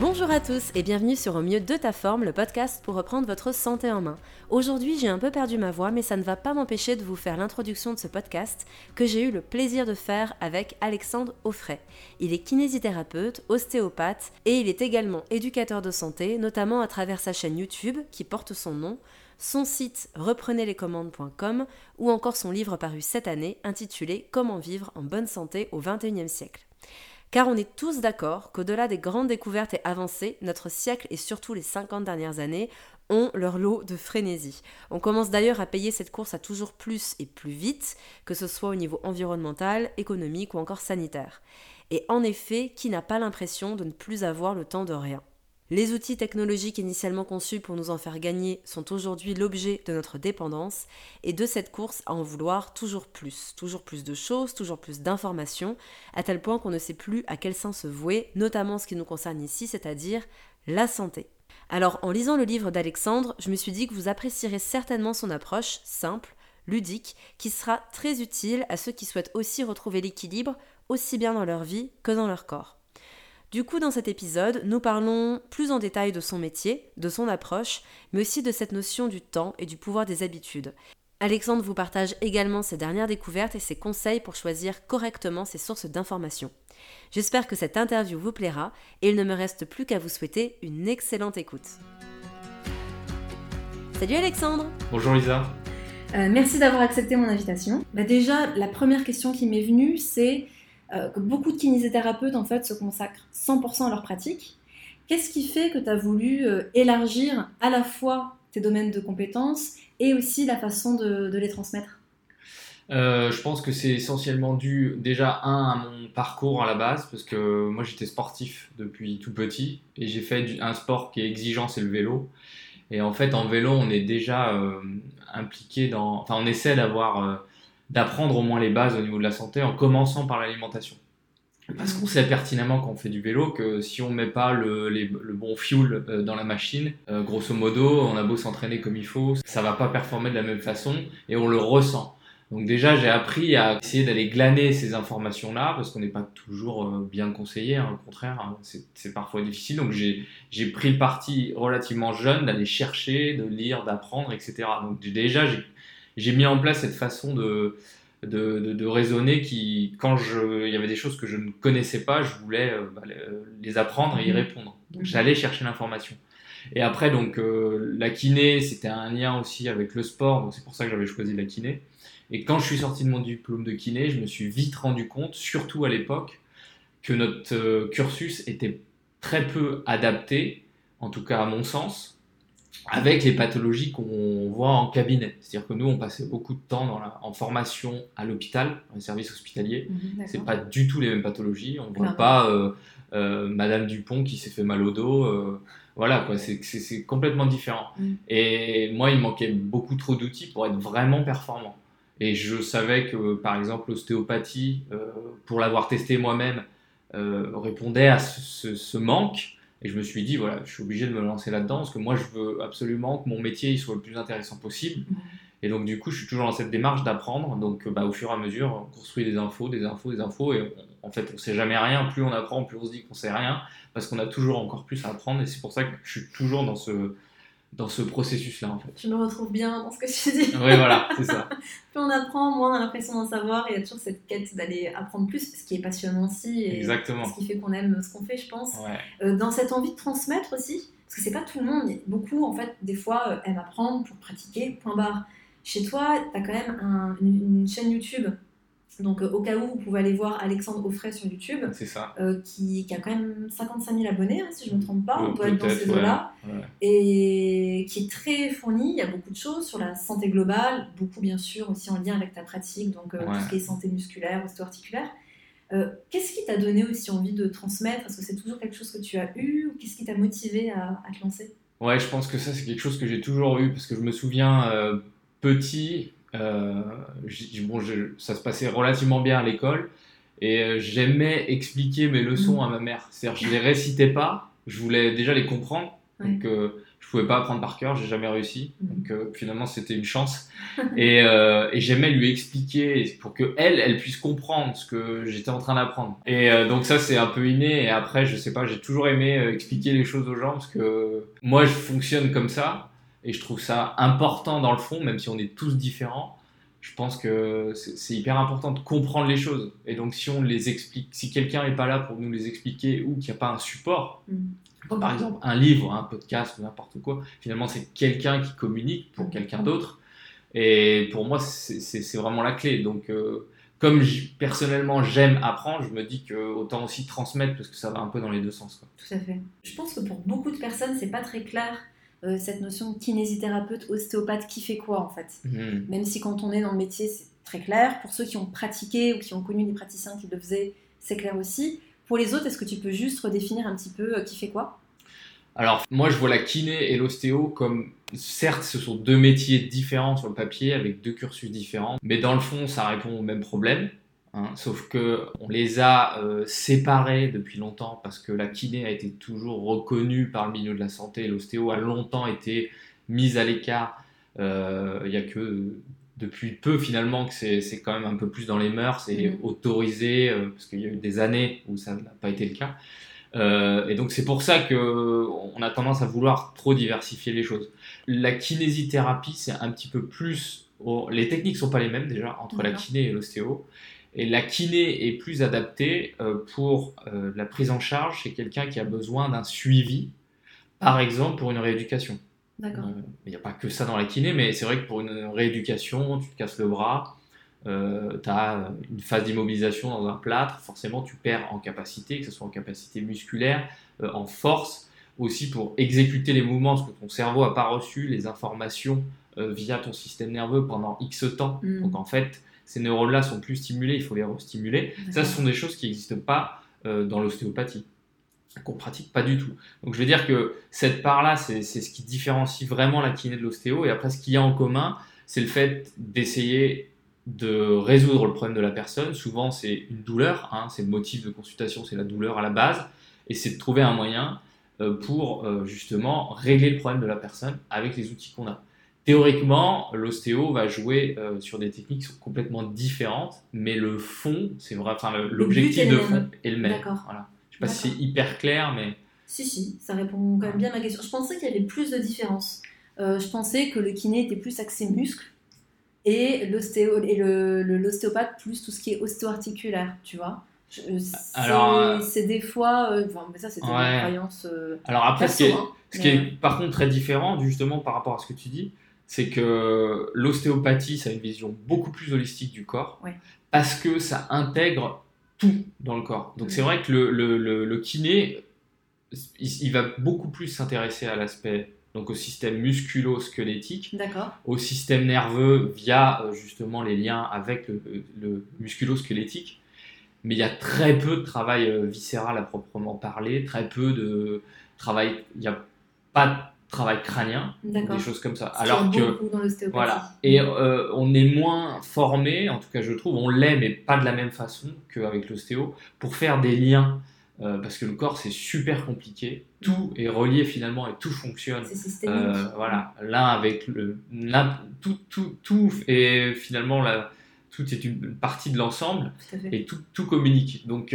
Bonjour à tous et bienvenue sur Au mieux de ta forme, le podcast pour reprendre votre santé en main. Aujourd'hui, j'ai un peu perdu ma voix, mais ça ne va pas m'empêcher de vous faire l'introduction de ce podcast que j'ai eu le plaisir de faire avec Alexandre Offray. Il est kinésithérapeute, ostéopathe et il est également éducateur de santé, notamment à travers sa chaîne YouTube qui porte son nom, son site reprenezlescommandes.com ou encore son livre paru cette année intitulé Comment vivre en bonne santé au XXIe siècle. Car on est tous d'accord qu'au-delà des grandes découvertes et avancées, notre siècle et surtout les 50 dernières années ont leur lot de frénésie. On commence d'ailleurs à payer cette course à toujours plus et plus vite, que ce soit au niveau environnemental, économique ou encore sanitaire. Et en effet, qui n'a pas l'impression de ne plus avoir le temps de rien? Les outils technologiques initialement conçus pour nous en faire gagner sont aujourd'hui l'objet de notre dépendance et de cette course à en vouloir toujours plus, toujours plus de choses, toujours plus d'informations, à tel point qu'on ne sait plus à quel sens se vouer, notamment ce qui nous concerne ici, c'est-à-dire la santé. Alors en lisant le livre d'Alexandre, je me suis dit que vous apprécierez certainement son approche simple, ludique, qui sera très utile à ceux qui souhaitent aussi retrouver l'équilibre, aussi bien dans leur vie que dans leur corps. Du coup, dans cet épisode, nous parlons plus en détail de son métier, de son approche, mais aussi de cette notion du temps et du pouvoir des habitudes. Alexandre vous partage également ses dernières découvertes et ses conseils pour choisir correctement ses sources d'informations. J'espère que cette interview vous plaira et il ne me reste plus qu'à vous souhaiter une excellente écoute. Salut Alexandre Bonjour Lisa euh, Merci d'avoir accepté mon invitation. Bah déjà, la première question qui m'est venue, c'est euh, que beaucoup de kinésithérapeutes en fait se consacrent 100% à leur pratique. Qu'est-ce qui fait que tu as voulu euh, élargir à la fois tes domaines de compétences et aussi la façon de, les transmettre? Euh, je pense que c'est essentiellement dû déjà un à mon parcours à la base parce que moi j'étais sportif depuis tout petit et j'ai fait un sport qui est exigeant c'est le vélo et en fait en vélo on est déjà impliqué dans enfin on essaie d'avoir d'apprendre au moins les bases au niveau de la santé en commençant par l'alimentation. Parce qu'on sait pertinemment quand on fait du vélo que si on met pas le, bon fuel euh, dans la machine, euh, grosso modo, on a beau s'entraîner comme il faut, ça va pas performer de la même façon et on le ressent. Donc déjà, j'ai appris à essayer d'aller glaner ces informations-là parce qu'on n'est pas toujours euh, bien conseillé, hein, au contraire, hein, c'est parfois difficile. Donc j'ai pris le parti relativement jeune d'aller chercher, de lire, d'apprendre, etc. Donc déjà, j'ai mis en place cette façon de, de, raisonner qui, quand je, il y avait des choses que je ne connaissais pas, je voulais euh, bah, les apprendre et y mhm. répondre. Donc j'allais chercher l'information. Et après, donc, euh, la kiné, c'était un lien aussi avec le sport, donc c'est pour ça que j'avais choisi la kiné. Et quand je suis sorti de mon diplôme de kiné, je me suis vite rendu compte, surtout à l'époque, que notre euh, cursus était très peu adapté, en tout cas à mon sens, avec les pathologies qu'on voit en cabinet. C'est-à-dire que nous, on passait beaucoup de temps dans la, en formation à l'hôpital, dans les services hospitaliers. Mhm, c'est pas du tout les mêmes pathologies. On ne voit pas euh, euh, Madame Dupont qui s'est fait mal au dos. Euh, voilà, quoi, c'est complètement différent. Mhm. Et moi, il manquait beaucoup trop d'outils pour être vraiment performant. Et je savais que, par exemple, l'ostéopathie, pour l'avoir testé moi-même, répondait à ce, ce manque. Et je me suis dit, voilà, je suis obligé de me lancer là-dedans parce que moi, je veux absolument que mon métier il soit le plus intéressant possible. Et donc, du coup, je suis toujours dans cette démarche d'apprendre. Donc, bah, au fur et à mesure, on construit des infos, des infos, des infos. Et en fait, on sait jamais rien. Plus on apprend, plus on se dit qu'on sait rien parce qu'on a toujours encore plus à apprendre. Et c'est pour ça que je suis toujours dans ce, dans ce processus-là, en fait. Je me retrouve bien dans ce que tu dis. Oui, voilà, c'est ça. plus on apprend, moins on a l'impression d'en savoir. Il y a toujours cette quête d'aller apprendre plus, ce qui est passionnant aussi. Et Exactement. Ce qui fait qu'on aime ce qu'on fait, je pense. Euh, dans cette envie de transmettre aussi, parce que c'est pas tout le monde. Beaucoup, en fait, des fois, euh, aiment apprendre pour pratiquer, point barre. Chez toi, tu as quand même une chaîne YouTube donc, euh, au cas où, vous pouvez aller voir Alexandre Offray sur YouTube. C'est ça. Euh, qui, a quand même 55 000 abonnés, hein, si je ne me trompe pas. on doit être dans ces eaux-là. Et qui est très fourni. Il y a beaucoup de choses sur la santé globale, beaucoup bien sûr aussi en lien avec ta pratique, donc euh, tout ce qui est santé musculaire, osteo-articulaire. qu'est-ce qui t'a donné aussi envie de transmettre? Est-ce que c'est toujours quelque chose que tu as eu ou qu'est-ce qui t'a motivé à, à, te lancer? Ouais, je pense que ça, c'est quelque chose que j'ai toujours eu parce que je me souviens petit, euh, bon, ça se passait relativement bien à l'école et euh, j'aimais expliquer mes leçons mm. à ma mère. C'est-à-dire, je les récitais pas, je voulais déjà les comprendre. Donc, euh, Je pouvais pas apprendre par cœur, j'ai jamais réussi. Mhm. Donc euh, finalement, c'était une chance. et, euh, et j'aimais lui expliquer pour que elle, elle puisse comprendre ce que j'étais en train d'apprendre. Et euh, donc ça, c'est un peu inné. Et après, je sais pas, j'ai toujours aimé expliquer les choses aux gens parce que moi, je fonctionne comme ça et je trouve ça important dans le fond, même si on est tous différents je pense que c'est hyper important de comprendre les choses. Et donc, si on les explique, si quelqu'un n'est pas là pour nous les expliquer ou qu'il n'y a pas un support, mm. par exemple un livre, un podcast ou n'importe quoi, finalement, c'est quelqu'un qui communique pour mm. quelqu'un d'autre. Et pour moi, c'est vraiment la clé. Donc, euh, comme personnellement j'aime apprendre, je me dis que autant aussi transmettre parce que ça va un peu dans les deux sens. Quoi. Tout à fait. Je pense que pour beaucoup de personnes, c'est pas très clair euh, cette notion de kinésithérapeute, ostéopathe, qui fait quoi en fait? Mhm. Même si quand on est dans le métier, c'est très clair. Pour ceux qui ont pratiqué ou qui ont connu des praticiens qui le faisaient, c'est clair aussi. Pour les autres, est-ce que tu peux juste redéfinir un petit peu euh, qui fait quoi? Alors, moi, je vois la kiné et l'ostéo comme, certes, ce sont deux métiers différents sur le papier, avec deux cursus différents, mais dans le fond, ça répond au même problème. Hein, sauf que on les a euh, séparés depuis longtemps parce que la kiné a été toujours reconnue par le milieu de la santé l'ostéo a longtemps été mise à l'écart. Euh, il n'y a que depuis peu finalement que c'est quand même un peu plus dans les mœurs et mmh. autorisé euh, parce qu'il y a eu des années où ça n'a pas été le cas. et donc c'est pour ça qu'on a tendance à vouloir trop diversifier les choses. La kinésithérapie c'est un petit peu plus les techniques sont pas les mêmes déjà entre la kiné et l'ostéo. Et la kiné est plus adaptée euh, pour euh, la prise en charge chez quelqu'un qui a besoin d'un suivi, par exemple pour une rééducation. D'accord. Euh, il n'y a pas que ça dans la kiné, mais c'est vrai que pour une rééducation, tu te casses le bras, tu as une phase d'immobilisation dans un plâtre, forcément tu perds en capacité, que ce soit en capacité musculaire, en force, aussi pour exécuter les mouvements, parce que ton cerveau n'a pas reçu les informations via ton système nerveux pendant X temps. Mm. Donc en fait, ces neurones-là sont plus stimulés, il faut les restimuler. Ça, ce sont des choses qui n'existent pas euh, dans l'ostéopathie, qu'on pratique pas du tout. Donc je veux dire que cette part-là, c'est ce qui différencie vraiment la kiné de l'ostéo. Et après, ce qu'il y a en commun, c'est le fait d'essayer de résoudre le problème de la personne. Souvent, c'est une douleur, hein, c'est le motif de consultation, c'est la douleur à la base. Et c'est de trouver un moyen euh, pour euh, justement régler le problème de la personne avec les outils qu'on a. Théoriquement, l'ostéo va jouer euh, sur des techniques qui sont complètement différentes, mais le fond, c'est vrai, enfin l'objectif de fond est le même. Voilà. Je sais pas si c'est hyper clair, mais. Si, si, ça répond quand même bien à ma question. Je pensais qu'il y avait plus de différences. Euh, je pensais que le kiné était plus axé muscle et l'ostéo et l'ostéopathe plus tout ce qui est ostéo-articulaire, tu vois. Euh, c'est des fois, enfin, mais ça c'était une croyance. Alors après, ce, qui est, ce qui est par contre très différent justement par rapport à ce que tu dis, c'est que l'ostéopathie, ça a une vision beaucoup plus holistique du corps, parce que ça intègre tout dans le corps. Donc c'est vrai que le, le, le, kiné, il, va beaucoup plus s'intéresser à l'aspect, donc au système musculo-squelettique, au système nerveux via euh, justement les liens avec le, musculo-squelettique. Mais il y a très peu de travail euh, viscéral à proprement parler, très peu de travail, il n'y a pas travail crânien, des choses comme ça. Alors que voilà, et euh, on est moins formé, en tout cas je trouve, on l'est mais pas de la même façon qu'avec l'ostéo pour faire des liens. Euh, parce que le corps c'est super compliqué, tout est relié finalement et tout fonctionne. Euh, voilà, l'un avec le, tout, tout, tout et finalement la, tout est une partie de l'ensemble et tout, tout communique. Donc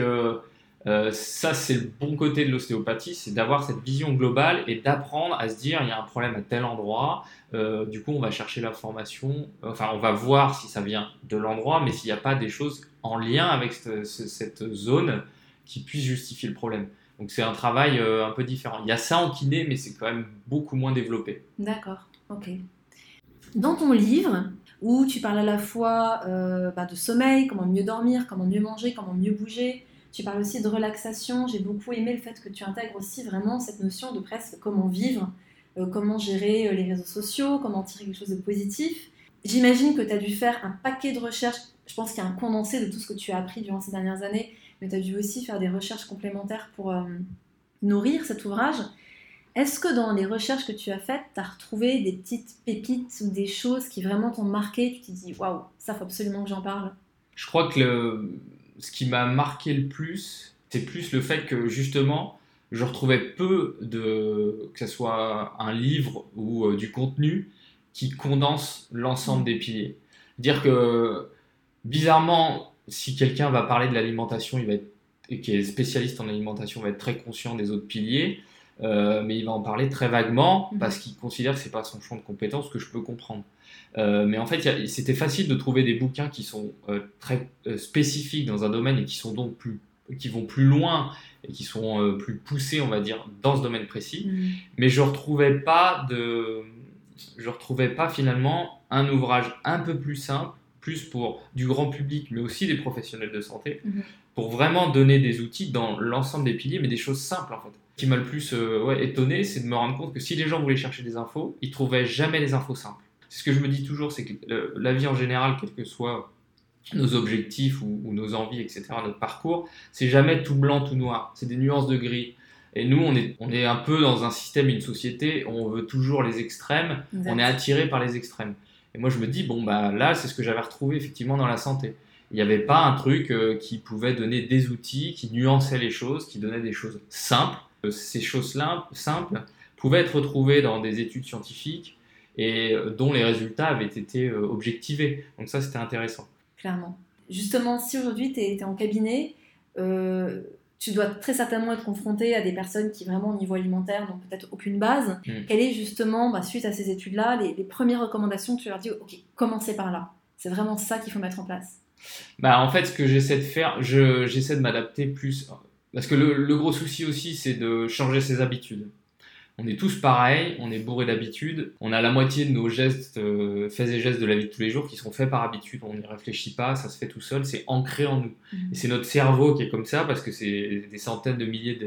euh, ça, c'est le bon côté de l'ostéopathie, c'est d'avoir cette vision globale et d'apprendre à se dire il y a un problème à tel endroit. Euh, du coup, on va chercher l'information, enfin, on va voir si ça vient de l'endroit, mais s'il n'y a pas des choses en lien avec cette, zone qui puissent justifier le problème. Donc, c'est un travail euh, un peu différent. Il y a ça en kiné, mais c'est quand même beaucoup moins développé. D'accord, ok. Dans ton livre, où tu parles à la fois bah, de sommeil, comment mieux dormir, comment mieux manger, comment mieux bouger, tu parles aussi de relaxation. J'ai beaucoup aimé le fait que tu intègres aussi vraiment cette notion de presque comment vivre, euh, comment gérer euh, les réseaux sociaux, comment tirer quelque chose de positif. J'imagine que tu as dû faire un paquet de recherches. Je pense qu'il y a un condensé de tout ce que tu as appris durant ces dernières années, mais tu as dû aussi faire des recherches complémentaires pour euh, nourrir cet ouvrage. Est-ce que dans les recherches que tu as faites, tu as retrouvé des petites pépites ou des choses qui vraiment t'ont marqué? Tu t'es dit, waouh, ça faut absolument que j'en parle Je crois que le, ce qui m'a marqué le plus, c'est plus le fait que justement, je retrouvais peu de, que ce soit un livre ou du contenu qui condense l'ensemble des piliers. Dire que, bizarrement, si quelqu'un va parler de l'alimentation, il va être, et qui est spécialiste en alimentation, va être très conscient des autres piliers, euh, mais il va en parler très vaguement mhm. parce qu'il considère que c'est pas son champ de compétences que je peux comprendre. Euh, mais en fait, c'était facile de trouver des bouquins qui sont euh, très spécifiques dans un domaine et qui sont donc plus, qui vont plus loin et qui sont plus poussés, on va dire, dans ce domaine précis. Mhm. Mais je retrouvais pas de, je retrouvais pas finalement un ouvrage un peu plus simple, plus pour du grand public, mais aussi des professionnels de santé, mhm. pour vraiment donner des outils dans l'ensemble des piliers, mais des choses simples en fait. Ce qui m'a le plus euh, étonné, c'est de me rendre compte que si les gens voulaient chercher des infos, ils trouvaient jamais les infos simples. C'est ce que je me dis toujours, c'est que la vie en général, quels que soient nos objectifs ou, nos envies, etc., notre parcours, c'est jamais tout blanc, tout noir. C'est des nuances de gris. Et nous, on est, on est un peu dans un système, une société, on veut toujours les extrêmes, on est attiré par les extrêmes. Et moi, je me dis, bon, bah là, c'est ce que j'avais retrouvé effectivement dans la santé. Il n'y avait pas un truc euh, qui pouvait donner des outils, qui nuançait les choses, qui donnait des choses simples. Euh, ces choses-là, simples, pouvaient être retrouvées dans des études scientifiques et euh, dont les résultats avaient été objectivés. Donc ça, c'était intéressant. Clairement. Justement, si aujourd'hui tu es, en cabinet, tu dois très certainement être confronté à des personnes qui vraiment au niveau alimentaire n'ont peut-être aucune base. Mm. Quelle est justement, bah, suite à ces études-là, les, premières recommandations que tu leur dis, ok, commencez par là. C'est vraiment ça qu'il faut mettre en place. Bah, en fait, ce que j'essaie de faire, j'essaie de m'adapter plus. Parce que le gros souci aussi, c'est de changer ses habitudes. On est tous pareils, on est bourré d'habitude, on a la moitié de nos gestes, euh, faits et gestes de la vie de tous les jours qui sont faits par habitude, on n'y réfléchit pas, ça se fait tout seul, c'est ancré en nous. Mhm. Et c'est notre cerveau qui est comme ça parce que c'est des centaines de milliers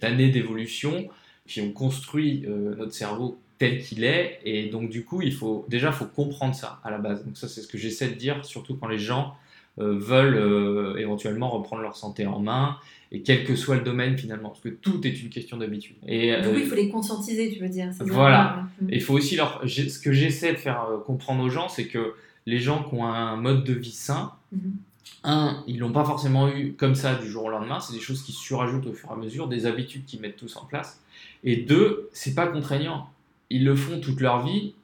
d'années d'évolution qui ont construit euh, notre cerveau tel qu'il est. Et donc du coup, il faut déjà faut comprendre ça à la base. Donc ça, c'est ce que j'essaie de dire, surtout quand les gens euh, veulent éventuellement reprendre leur santé en main et quel que soit le domaine finalement, parce que tout est une question d'habitude. Et euh, il faut les conscientiser, tu veux dire. Voilà. il faut aussi leur, ce que j'essaie de faire euh, comprendre aux gens, c'est que les gens qui ont un mode de vie sain, mhm. un, ils l'ont pas forcément eu comme ça du jour au lendemain, c'est des choses qui se surajoutent au fur et à mesure, des habitudes qu'ils mettent tous en place. Et deux, c'est pas contraignant. Ils le font toute leur vie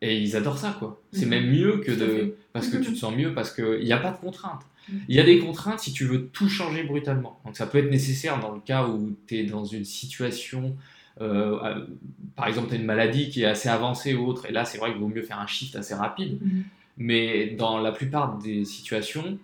et ils adorent ça, quoi. C'est mhm. même mieux que de. Parce que tu te sens mieux, parce qu'il n'y a pas de contraintes. Il y a des contraintes si tu veux tout changer brutalement. Donc ça peut être nécessaire dans le cas où tu es dans une situation, euh, par exemple tu as une maladie qui est assez avancée ou autre, et là c'est vrai qu'il vaut mieux faire un shift assez rapide. Mm-hmm. Mais dans la plupart des situations,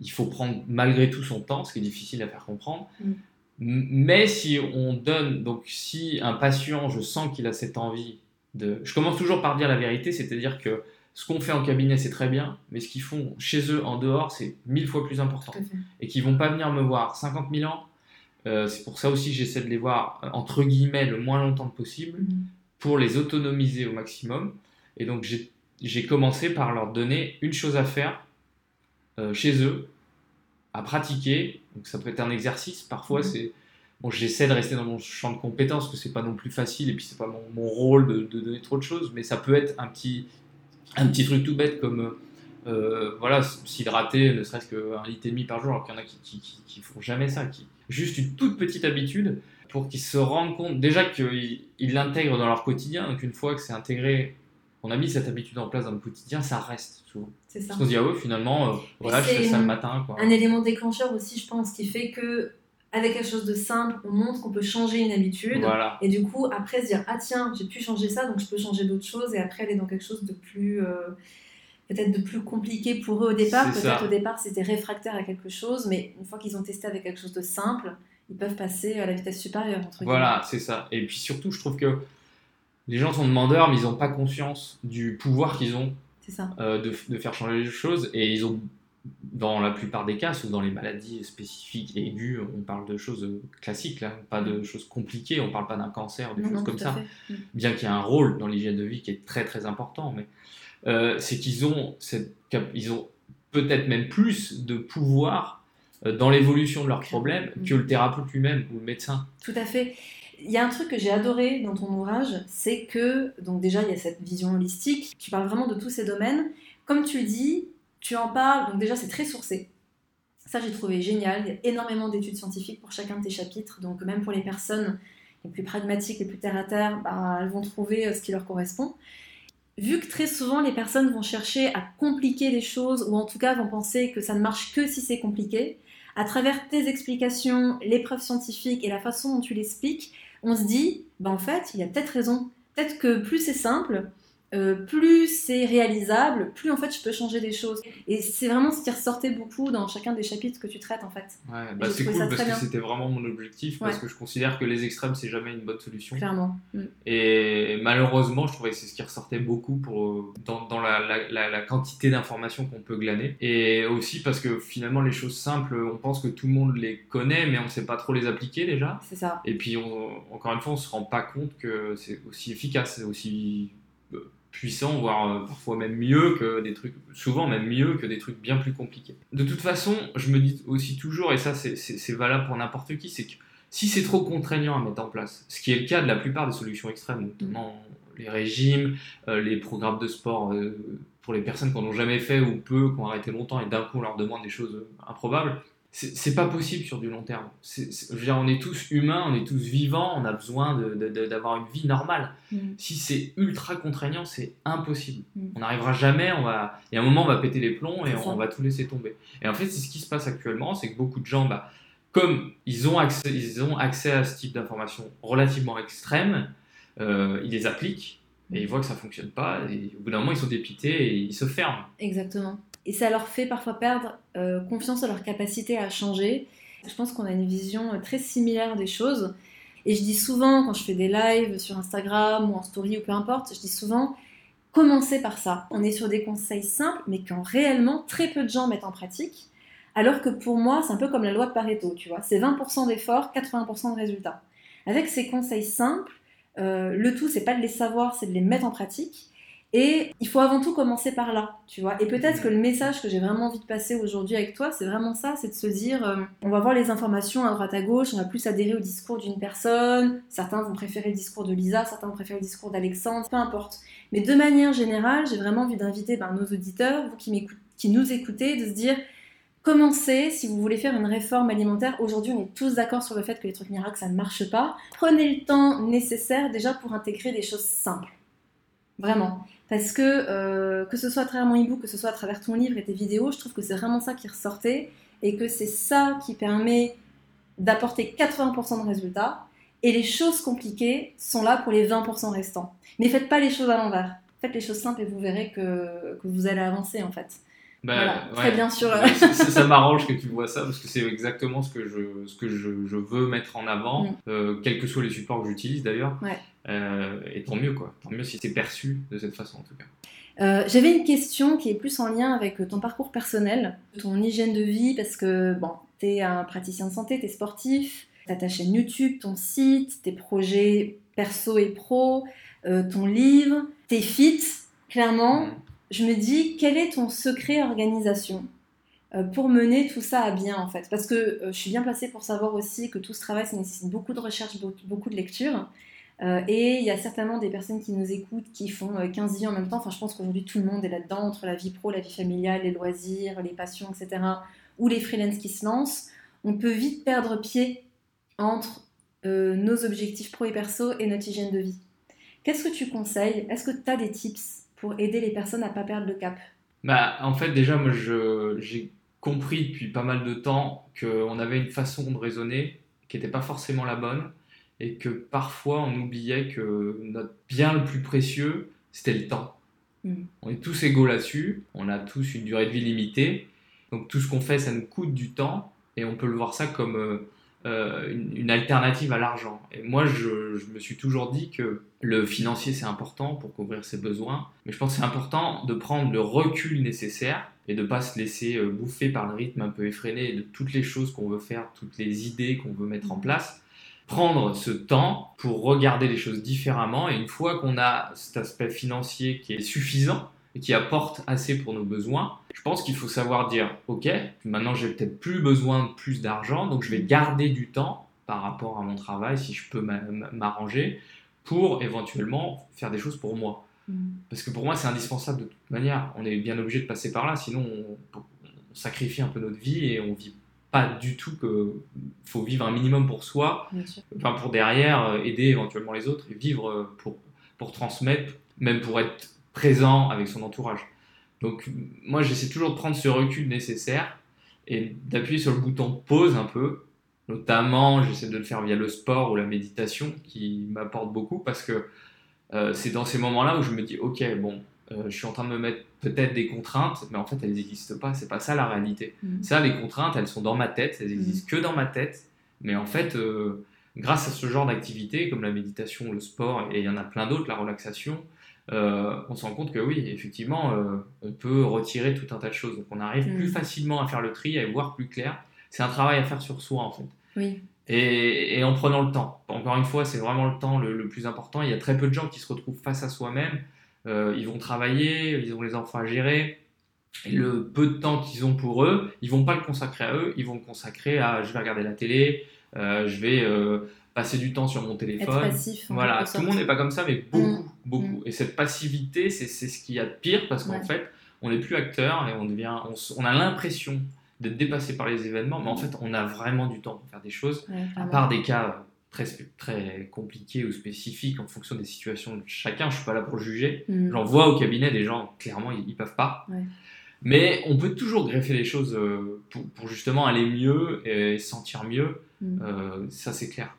il faut prendre malgré tout son temps, ce qui est difficile à faire comprendre. Mm. Mais si on donne, donc si un patient, je sens qu'il a cette envie de... Je commence toujours par dire la vérité, c'est-à-dire que ce qu'on fait en cabinet, c'est très bien, mais ce qu'ils font chez eux, en dehors, c'est mille fois plus important. Et qu'ils vont pas venir me voir 50 000 ans. Euh, c'est pour ça aussi que j'essaie de les voir, euh, entre guillemets, le moins longtemps possible, mhm. pour les autonomiser au maximum. Et donc, j'ai commencé par leur donner une chose à faire euh, chez eux, à pratiquer. Donc, ça peut être un exercice. Parfois, mhm. c'est. Bon, j'essaie de rester dans mon champ de compétences, parce que c'est pas non plus facile, et puis c'est pas mon, mon rôle de, de, donner trop de choses, mais ça peut être un petit, un petit truc tout bête comme euh, voilà, s'hydrater, ne serait-ce qu'un litre et demi par jour, alors qu'il y en a qui, qui, font jamais ça, qui, juste une toute petite habitude pour qu'ils se rendent compte déjà qu'ils l'intègrent dans leur quotidien, donc une fois que c'est intégré, qu'on a mis cette habitude en place dans le quotidien, ça reste souvent. C'est ça. Parce qu'on se dit, ah ouais, finalement, euh, voilà, je fais ça le matin. Un élément déclencheur aussi, je pense, qui fait que avec quelque chose de simple, on montre qu'on peut changer une habitude. Et du coup, après, se dire Ah, tiens, j'ai pu changer ça, donc je peux changer d'autres choses. Et après, aller dans quelque chose de plus. Euh, peut-être de plus compliqué pour eux au départ. Peut-être au départ, c'était réfractaire à quelque chose, mais une fois qu'ils ont testé avec quelque chose de simple, ils peuvent passer à la vitesse supérieure. voilà, c'est ça. Et puis surtout, je trouve que les gens sont demandeurs, mais ils n'ont pas conscience du pouvoir qu'ils ont euh, de, de, faire changer les choses. Et ils ont dans la plupart des cas, sauf dans les maladies spécifiques et aiguës, on parle de choses classiques, là, pas de choses compliquées, on parle pas d'un cancer, de choses comme ça. Mm. Bien qu'il y ait un rôle dans l'hygiène de vie qui est très très important, mais euh, c'est qu'ils ont, ils ont peut-être même plus de pouvoir euh, dans l'évolution de leurs problèmes mm. que le thérapeute lui-même ou le médecin. Tout à fait. Il y a un truc que j'ai adoré dans ton ouvrage, c'est que, donc déjà, il y a cette vision holistique, tu parles vraiment de tous ces domaines. Comme tu le dis, tu en parles, donc déjà c'est très sourcé. Ça, j'ai trouvé génial. Il y a énormément d'études scientifiques pour chacun de tes chapitres. Donc, même pour les personnes les plus pragmatiques, les plus terre à terre, bah, elles vont trouver ce qui leur correspond vu que très souvent les personnes vont chercher à compliquer les choses ou en tout cas vont penser que ça ne marche que si c'est compliqué, à travers tes explications, les preuves scientifiques et la façon dont tu l'expliques, on se dit, bah en fait, il y a peut-être raison. Peut-être que plus c'est simple, euh, plus c'est réalisable, plus en fait je peux changer des choses. Et c'est vraiment ce qui ressortait beaucoup dans chacun des chapitres que tu traites en fait. Ouais, bah c'est cool parce que c'était vraiment mon objectif parce que je considère que les extrêmes c'est jamais une bonne solution. Clairement. Mm. Et malheureusement, je trouvais que c'est ce qui ressortait beaucoup pour, dans, dans la, la, la, quantité d'informations qu'on peut glaner. Et aussi parce que finalement les choses simples, on pense que tout le monde les connaît mais on ne sait pas trop les appliquer déjà. C'est ça. Et puis encore une fois, on se rend pas compte que c'est aussi efficace, c'est aussi puissant, voire euh, parfois même mieux que des trucs, souvent même mieux que des trucs bien plus compliqués. De toute façon, je me dis aussi toujours, et ça c'est valable pour n'importe qui, c'est que si c'est trop contraignant à mettre en place, ce qui est le cas de la plupart des solutions extrêmes, notamment les régimes, euh, les programmes de sport euh, pour les personnes qui n'en ont jamais fait ou peu, qui ont arrêté longtemps et d'un coup on leur demande des choses improbables, c'est pas possible sur du long terme. je veux dire, on est tous humains, on est tous vivants, on a besoin d'avoir une vie normale. Mm. Si c'est ultra contraignant, c'est impossible. Mm. On n'arrivera jamais, on va, il y a un moment, on va péter les plombs et on, va tout laisser tomber. Et en fait, c'est ce qui se passe actuellement, c'est que beaucoup de gens, bah, comme ils ont accès, ils ont accès à ce type d'informations relativement extrêmes, euh, ils les appliquent et ils voient que ça fonctionne pas. Et au bout d'un moment, ils sont dépités et ils se ferment. Exactement et ça leur fait parfois perdre euh, confiance en leur capacité à changer. Je pense qu'on a une vision euh, très similaire des choses. Et je dis souvent, quand je fais des lives sur Instagram ou en story ou peu importe, je dis souvent, commencez par ça. On est sur des conseils simples, mais quand réellement très peu de gens mettent en pratique. Alors que pour moi, c'est un peu comme la loi de Pareto, tu vois. C'est 20% d'efforts, 80% de résultats. Avec ces conseils simples, euh, le tout, c'est pas de les savoir, c'est de les mettre en pratique. Et il faut avant tout commencer par là, tu vois. Et peut-être que le message que j'ai vraiment envie de passer aujourd'hui avec toi, c'est vraiment ça, c'est de se dire, euh, on va voir les informations à droite à gauche, on va plus adhérer au discours d'une personne, certains vont préférer le discours de Lisa, certains vont préférer le discours d'Alexandre, peu importe. Mais de manière générale, j'ai vraiment envie d'inviter ben, nos auditeurs, vous qui, qui nous écoutez, de se dire, Commencez, si vous voulez faire une réforme alimentaire, aujourd'hui on est tous d'accord sur le fait que les trucs miracles ça ne marche pas. Prenez le temps nécessaire déjà pour intégrer des choses simples. Vraiment. Parce que, euh, que ce soit à travers mon e-book, que ce soit à travers ton livre et tes vidéos, je trouve que c'est vraiment ça qui ressortait et que c'est ça qui permet d'apporter 80% de résultats. Et les choses compliquées sont là pour les 20% restants. Mais faites pas les choses à l'envers. Faites les choses simples et vous verrez que, que vous allez avancer en fait. Bah, très bien sûr. ça, m'arrange que tu vois ça parce que c'est exactement ce que je, ce que je, je veux mettre en avant, mm. euh, quels que soient les supports que j'utilise d'ailleurs. Euh, et tant mieux, quoi. Tant mieux si c'est perçu de cette façon en tout cas. Euh, j'avais une question qui est plus en lien avec ton parcours personnel, ton hygiène de vie, parce que bon, tu es un praticien de santé, tu es sportif, tu as ta chaîne YouTube, ton site, tes projets perso et pro, ton livre, tes fit, clairement. Mm je me dis, quel est ton secret organisation euh, pour mener tout ça à bien en fait? Parce que euh, je suis bien placée pour savoir aussi que tout ce travail, ça nécessite beaucoup de recherche, beaucoup de lecture. Euh, et il y a certainement des personnes qui nous écoutent qui font 15 vies en même temps. Enfin, je pense qu'aujourd'hui, tout le monde est là-dedans, entre la vie pro, la vie familiale, les loisirs, les passions, etc. Ou les freelances qui se lancent. On peut vite perdre pied entre nos objectifs pro et perso et notre hygiène de vie. Qu'est-ce que tu conseilles? Est-ce que tu as des tips? Pour aider les personnes à pas perdre le cap bah, En fait, déjà, moi, j'ai compris depuis pas mal de temps qu'on avait une façon de raisonner qui n'était pas forcément la bonne et que parfois on oubliait que notre bien le plus précieux, c'était le temps. Mm. On est tous égaux là-dessus, on a tous une durée de vie limitée, donc tout ce qu'on fait, ça nous coûte du temps et on peut le voir ça comme euh, euh, une, alternative à l'argent. Et moi, je, me suis toujours dit que le financier, c'est important pour couvrir ses besoins, mais je pense que c'est important de prendre le recul nécessaire et de ne pas se laisser euh, bouffer par le rythme un peu effréné de toutes les choses qu'on veut faire, toutes les idées qu'on veut mettre en place. Prendre ce temps pour regarder les choses différemment et une fois qu'on a cet aspect financier qui est suffisant, et qui apporte assez pour nos besoins, je pense qu'il faut savoir dire, ok, maintenant j'ai peut-être plus besoin de plus d'argent, donc je vais garder du temps par rapport à mon travail, si je peux m'arranger, pour éventuellement faire des choses pour moi. Mm. Parce que pour moi, c'est indispensable de toute manière. On est bien obligé de passer par là, sinon on, sacrifie un peu notre vie et on vit pas du tout que faut vivre un minimum pour soi, enfin pour derrière euh, aider éventuellement les autres et vivre euh, pour, pour transmettre, même pour être présent avec son entourage. Donc moi j'essaie toujours de prendre ce recul nécessaire et d'appuyer sur le bouton pause un peu. Notamment j'essaie de le faire via le sport ou la méditation qui m'apporte beaucoup parce que euh, c'est dans ces moments-là où je me dis ok bon euh, je suis en train de me mettre peut-être des contraintes, mais en fait, elles n'existent pas. C'est pas ça la réalité. Mm. Ça, les contraintes, elles sont dans ma tête. Elles existent mm. que dans ma tête. Mais en fait, euh, grâce à ce genre d'activité, comme la méditation, le sport, et il y en a plein d'autres, la relaxation, euh, on se rend compte que oui, effectivement, on peut retirer tout un tas de choses. Donc, on arrive plus mm. facilement à faire le tri, à y voir plus clair. C'est un travail à faire sur soi, en fait. Oui. Et, en prenant le temps. Encore une fois, c'est vraiment le temps le, plus important. Il y a très peu de gens qui se retrouvent face à soi-même euh, ils vont travailler, ils ont les enfants à gérer. Et le peu de temps qu'ils ont pour eux, ils vont pas le consacrer à eux, ils vont le consacrer à je vais regarder la télé, euh, je vais euh, passer du temps sur mon téléphone. voilà, tout le monde n'est pas comme ça, mais beaucoup, mm. beaucoup. Mm. Et cette passivité, c'est ce qu'il y a de pire parce qu'en fait, on n'est plus acteur et on devient, on, a l'impression d'être dépassé par les événements, mais en fait, on a vraiment du temps pour faire des choses, à part des cas très, très compliqué ou spécifique en fonction des situations de chacun. Je suis pas là pour juger. Mm. J'en vois au cabinet des gens, clairement, ils, ne peuvent pas. Mais on peut toujours greffer les choses euh, pour, justement aller mieux et sentir mieux. Euh, ça, c'est clair.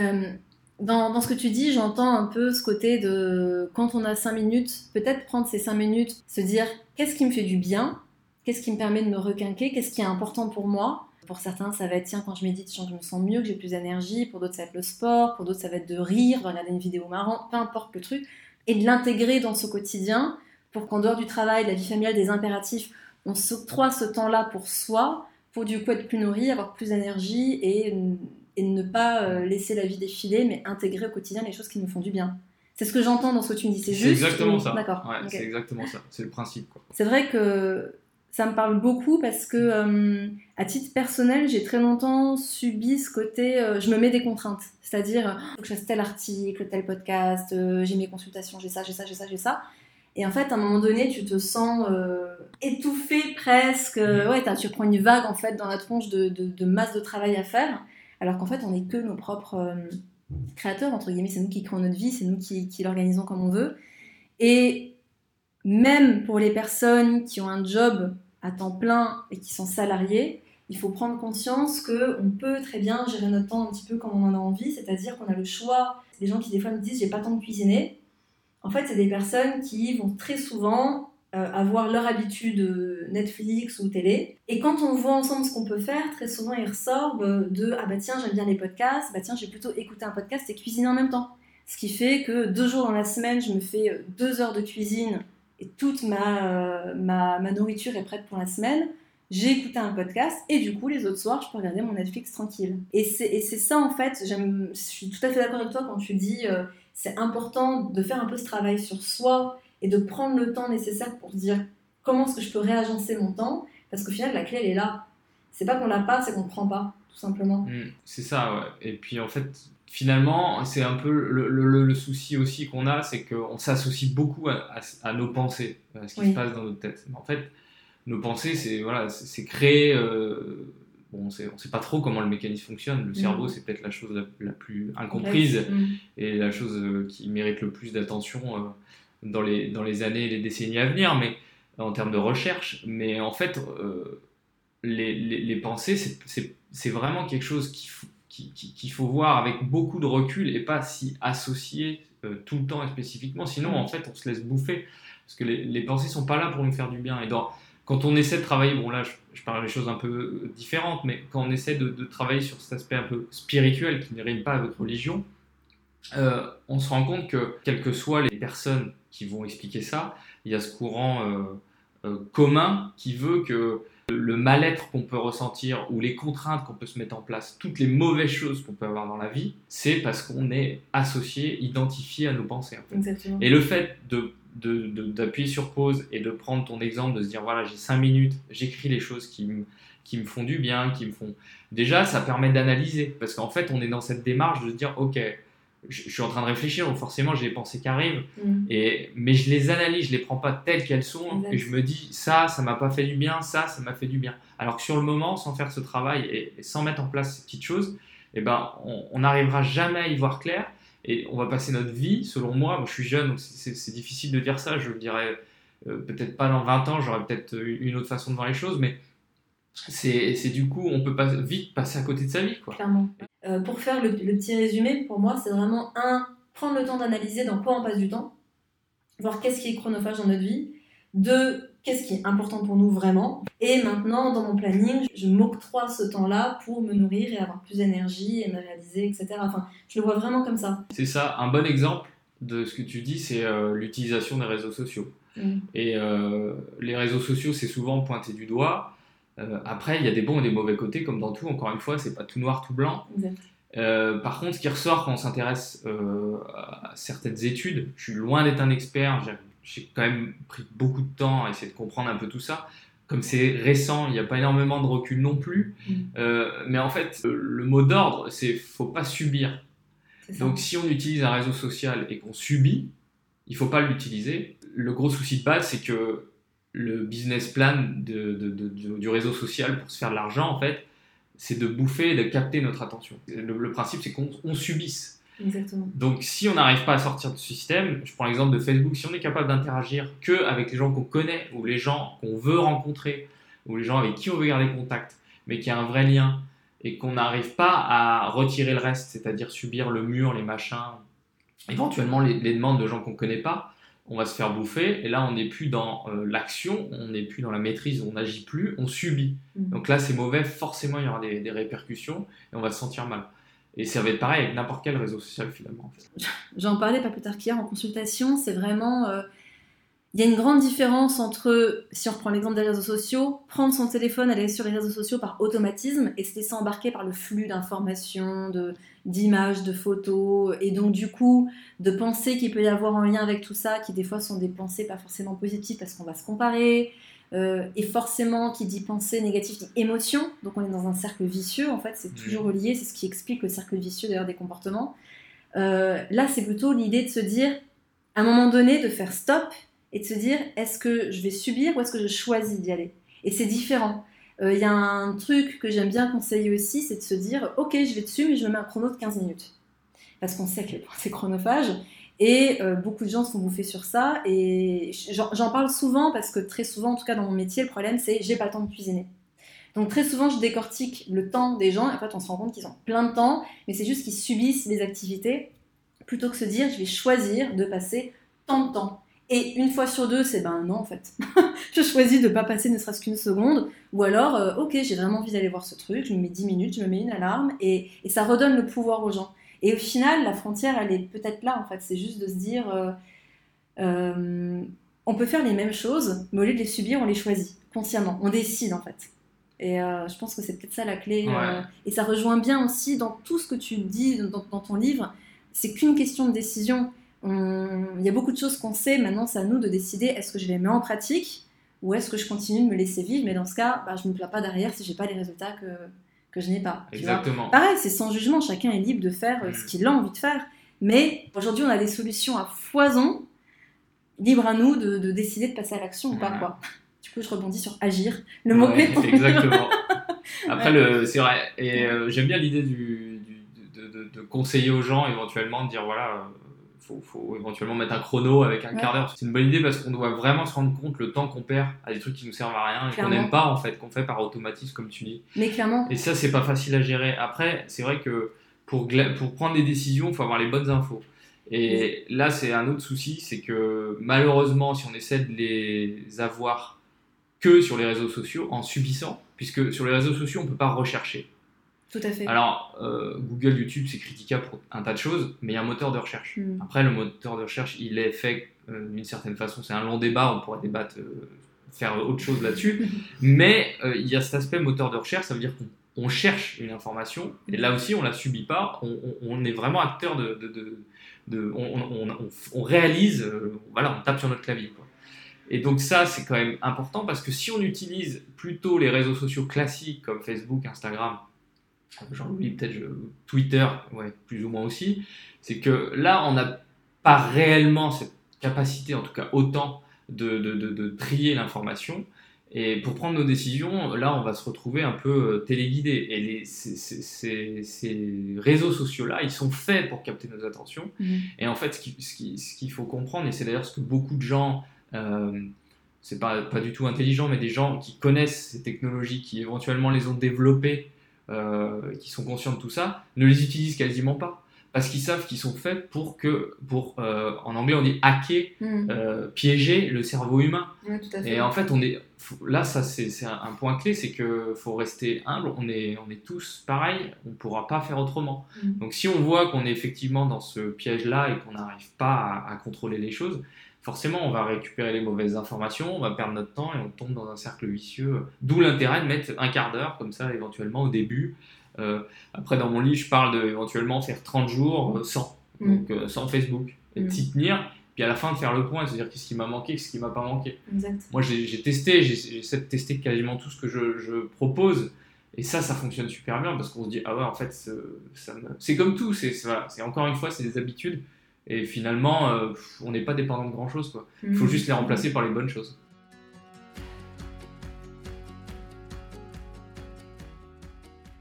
Euh, dans, ce que tu dis, j'entends un peu ce côté de quand on a cinq minutes, peut-être prendre ces cinq minutes, se dire qu'est-ce qui me fait du bien, qu'est-ce qui me permet de me requinquer, qu'est-ce qui est important pour moi, pour certains, ça va être tiens, quand je médite, je me sens mieux, que j'ai plus d'énergie. Pour d'autres, ça va être le sport. Pour d'autres, ça va être de rire, de regarder une vidéo marrante, peu importe le truc. Et de l'intégrer dans ce quotidien pour qu'en dehors du travail, de la vie familiale, des impératifs, on s'octroie ce temps-là pour soi, pour du coup être plus nourri, avoir plus d'énergie et, et, ne pas euh, laisser la vie défiler, mais intégrer au quotidien les choses qui nous font du bien. C'est ce que j'entends dans ce que tu me dis, c'est juste. C'est exactement ça. D'accord. C'est exactement ça. C'est le principe. C'est vrai que ça me parle beaucoup parce que, euh, à titre personnel, j'ai très longtemps subi ce côté, euh, je me mets des contraintes. C'est-à-dire, il faut que je fasse tel article, tel podcast, euh, j'ai mes consultations, j'ai ça, j'ai ça, j'ai ça, j'ai ça. Et en fait, à un moment donné, tu te sens étouffé presque. Mmh. Ouais, tu prends une vague en fait dans la tronche de, de, masse de travail à faire, alors qu'en fait, on n'est que nos propres créateurs, entre guillemets. C'est nous qui créons notre vie, c'est nous qui, l'organisons comme on veut. Et même pour les personnes qui ont un job à temps plein et qui sont salariés, il faut prendre conscience qu'on peut très bien gérer notre temps un petit peu comme on en a envie, c'est-à-dire qu'on a le choix. Des gens qui des fois me disent j'ai pas le temps de cuisiner. En fait, c'est des personnes qui vont très souvent euh, avoir leur habitude Netflix ou télé. Et quand on voit ensemble ce qu'on peut faire, très souvent ils ressortent de ah bah tiens j'aime bien les podcasts, bah tiens j'ai plutôt écouté un podcast et cuisiner en même temps. Ce qui fait que deux jours dans la semaine, je me fais euh, deux heures de cuisine et toute ma, ma, nourriture est prête pour la semaine, j'ai écouté un podcast et du coup les autres soirs je peux regarder mon Netflix tranquille. Et c'est ça en fait, je suis tout à fait d'accord avec toi quand tu dis euh, c'est important de faire un peu ce travail sur soi et de prendre le temps nécessaire pour dire comment est-ce que je peux réagencer mon temps parce qu'au final la clé elle est là. C'est pas qu'on l'a pas, c'est qu'on ne prend pas tout simplement. Mmh, c'est ça ouais. Et puis en fait finalement, c'est un peu le, souci aussi qu'on a, c'est qu'on s'associe beaucoup à, nos pensées, à ce qui se passe dans notre tête. en fait, nos pensées, c'est voilà, c'est créer. Euh, bon, on sait, ne sait pas trop comment le mécanisme fonctionne. Le mm. cerveau, c'est peut-être la chose la, plus incomprise mm. et la chose euh, qui mérite le plus d'attention euh, dans, les, dans années et les décennies à venir, mais en termes de recherche. Mais en fait, les, les, pensées, c'est vraiment quelque chose qui, qu'il faut voir avec beaucoup de recul et pas s'y associer euh, tout le temps et spécifiquement. Sinon, en fait, on se laisse bouffer. Parce que les, les pensées sont pas là pour nous faire du bien. Et quand on essaie de travailler, bon là, je, parle des choses un peu euh, différentes, mais quand on essaie de, travailler sur cet aspect un peu spirituel qui ne rime pas avec religion, euh, on se rend compte que, quelles que soient les personnes qui vont expliquer ça, il y a ce courant commun qui veut que le mal-être qu'on peut ressentir ou les contraintes qu'on peut se mettre en place, toutes les mauvaises choses qu'on peut avoir dans la vie, c'est parce qu'on est associé, identifié à nos pensées. Et le fait d'appuyer sur pause et de prendre ton exemple, de se dire voilà j'ai cinq minutes, j'écris les choses qui me, qui me font du bien, qui me font... Déjà ça permet d'analyser, parce qu'en fait on est dans cette démarche de se dire ok, je, suis en train de réfléchir, donc forcément j'ai les pensées qui arrivent, mm. et, mais je les analyse, je les prends pas telles qu'elles sont, et je me dis ça, ça m'a pas fait du bien, ça, ça m'a fait du bien. Alors que sur le moment, sans faire ce travail et, sans mettre en place ces petites choses, eh ben, on n'arrivera jamais à y voir clair, et on va passer notre vie, selon moi, moi je suis jeune, donc c'est difficile de dire ça, je dirais euh, peut-être pas dans 20 ans, j'aurais peut-être une autre façon de voir les choses, mais c'est du coup, on peut pas vite passer à côté de sa vie. Quoi. Clairement. Euh, pour faire le, petit résumé, pour moi, c'est vraiment un, prendre le temps d'analyser dans quoi on passe du temps, voir qu'est-ce qui est chronophage dans notre vie, deux, qu'est-ce qui est important pour nous vraiment, et maintenant, dans mon planning, je m'octroie ce temps-là pour me nourrir et avoir plus d'énergie et me réaliser, etc. Enfin, je le vois vraiment comme ça. C'est ça, un bon exemple de ce que tu dis, c'est euh, l'utilisation des réseaux sociaux. Mm. Et euh, les réseaux sociaux, c'est souvent pointé du doigt. Euh, après, il y a des bons et des mauvais côtés, comme dans tout. Encore une fois, c'est pas tout noir, tout blanc. Euh, par contre, ce qui ressort quand on s'intéresse euh, à certaines études, je suis loin d'être un expert, j'ai quand même pris beaucoup de temps à essayer de comprendre un peu tout ça. Comme c'est récent, il n'y a pas énormément de recul non plus. Mm. mais en fait, le mot d'ordre, c'est faut pas subir. Donc si on utilise un réseau social et qu'on subit, il faut pas l'utiliser. Le gros souci de base, c'est que le business plan du réseau social pour se faire de l'argent, en fait, c'est de bouffer et de capter notre attention. Le, principe, c'est qu'on subisse. Exactement. Donc, si on n'arrive pas à sortir de ce système, je prends l'exemple de Facebook, si on est capable d'interagir que avec les gens qu'on connaît ou les gens qu'on veut rencontrer ou les gens avec qui on veut garder contact, mais qu'il y a un vrai lien et qu'on n'arrive pas à retirer le reste, c'est-à-dire subir le mur, les machins, éventuellement les, les demandes de gens qu'on ne connaît pas, on va se faire bouffer. Et là, on n'est plus dans euh, l'action, on n'est plus dans la maîtrise, on n'agit plus, on subit. Mhm. Donc là, c'est mauvais, forcément, il y aura des, répercussions et on va se sentir mal. Et ça va être pareil avec n'importe quel réseau social finalement. J'en parlais pas plus tard qu'hier en consultation, c'est vraiment... Euh, il y a une grande différence entre, si on reprend l'exemple des réseaux sociaux, prendre son téléphone, aller sur les réseaux sociaux par automatisme et se laisser embarquer par le flux d'informations, d'images, de, photos, et donc du coup de pensées qu'il peut y avoir en lien avec tout ça, qui des fois sont des pensées pas forcément positives parce qu'on va se comparer, euh, et forcément qui dit pensée négative dit émotion, donc on est dans un cercle vicieux en fait, c'est toujours relié, c'est ce qui explique le cercle vicieux d'ailleurs des comportements. Euh, là c'est plutôt l'idée de se dire, à un moment donné, de faire stop et de se dire est-ce que je vais subir ou est-ce que je choisis d'y aller? Et c'est différent. Il euh, y a un truc que j'aime bien conseiller aussi, c'est de se dire ok, je vais dessus, mais je me mets un chrono de 15 minutes. Parce qu'on sait que c'est chronophage. Et euh, beaucoup de gens se font bouffer sur ça. Et j'en parle souvent parce que très souvent, en tout cas dans mon métier, le problème c'est j'ai pas le temps de cuisiner. Donc très souvent, je décortique le temps des gens. En fait, on se rend compte qu'ils ont plein de temps, mais c'est juste qu'ils subissent les activités plutôt que se dire je vais choisir de passer tant de temps. Et une fois sur deux, c'est ben non en fait. je choisis de ne pas passer ne serait-ce qu'une seconde. Ou alors, euh, ok, j'ai vraiment envie d'aller voir ce truc, je me mets 10 minutes, je me mets une alarme et, et, ça redonne le pouvoir aux gens. Et au final, la frontière, elle est peut-être là en fait. C'est juste de se dire, euh, euh, on peut faire les mêmes choses, mais au lieu de les subir, on les choisit consciemment. On décide en fait. Et je pense que c'est peut-être ça la clé. et ça rejoint bien aussi dans tout ce que tu dis dans, dans ton livre. C'est qu'une question de décision il y a beaucoup de choses qu'on sait, maintenant c'est à nous de décider est-ce que je les mets en pratique ou est-ce que je continue de me laisser vivre, mais dans ce cas, bah, je ne me plains pas derrière si j'ai pas les résultats que, que je n'ai pas. Exactement. Pareil, c'est sans jugement, chacun est libre de faire euh, ce mm. qu'il a envie de faire, mais aujourd'hui on a des solutions à foison, libre à nous de, décider de passer à l'action ou pas quoi. Du coup, je rebondis sur agir, le mot clé. exactement. Après, c'est vrai, et euh, j'aime bien l'idée du, de, de, conseiller aux gens éventuellement de dire voilà faut, faut éventuellement mettre un chrono avec un quart d'heure. C'est une bonne idée parce qu'on doit vraiment se rendre compte le temps qu'on perd à des trucs qui nous servent à rien et qu'on n'aime pas en fait, qu'on fait par automatisme comme tu dis. Mais clairement. Et ça, c'est pas facile à gérer. Après, c'est vrai que pour, pour prendre des décisions, il faut avoir les bonnes infos. Et là, c'est un autre souci, c'est que malheureusement, si on essaie de les avoir que sur les réseaux sociaux, en subissant, puisque sur les réseaux sociaux, on peut pas rechercher. Tout à fait. Alors, euh, Google, YouTube, c'est critiquable pour un tas de choses, mais il y a un moteur de recherche. Hmm. Après, le moteur de recherche, il est fait euh, d'une certaine façon. C'est un long débat, on pourrait débattre, euh, faire autre chose là-dessus. mais il y a cet aspect moteur de recherche, ça veut dire qu'on cherche une information, et là aussi, on la subit pas, on, est vraiment acteur de. de, on, réalise, voilà, on tape sur notre clavier. Et donc ça, c'est quand même important parce que si on utilise plutôt les réseaux sociaux classiques comme Facebook, Instagram, Jean-Louis peut-être Twitter, ouais, plus ou moins aussi, c'est que là, on n'a pas réellement cette capacité, en tout cas autant, de, de, de, trier l'information. Et pour prendre nos décisions, là, on va se retrouver un peu euh, téléguidé. Et les, ces, ces, réseaux sociaux-là, ils sont faits pour capter nos attentions. Mmh. Et en fait, ce qu'il ce qui, faut comprendre, et c'est d'ailleurs ce que beaucoup de gens, euh, c'est pas, pas du tout intelligent, mais des gens qui connaissent ces technologies, qui éventuellement les ont développées, euh, qui sont conscients de tout ça, ne les utilisent quasiment pas parce qu'ils savent qu'ils sont faits pour que, pour, euh, en anglais on dit hacker, mm. euh, piéger le cerveau humain. Et en fait, on est, là, ça c'est un, point clé, c'est que faut rester humble. On est, on est tous pareils, on ne pourra pas faire autrement. Mm. Donc si on voit qu'on est effectivement dans ce piège-là et qu'on n'arrive pas à, contrôler les choses, forcément on va récupérer les mauvaises informations, on va perdre notre temps et on tombe dans un cercle vicieux. D'où l'intérêt de mettre un quart d'heure comme ça éventuellement au début euh, après, dans mon livre, je parle d'éventuellement faire 30 jours euh, sans, mm. donc euh, sans Facebook, et de mm. s'y tenir, puis à la fin de faire le point, c'est-à-dire qu'est-ce qui m'a manqué, qu'est-ce qui m'a pas manqué. Moi, j'ai testé, j'essaie de tester quasiment tout ce que je, je, propose, et ça, ça fonctionne super bien, parce qu'on se dit, ah ouais, en fait, c'est comme tout, c'est encore une fois, c'est des habitudes, et finalement, on n'est pas dépendant de grand-chose, quoi. Il faut mm. juste les remplacer par les bonnes choses.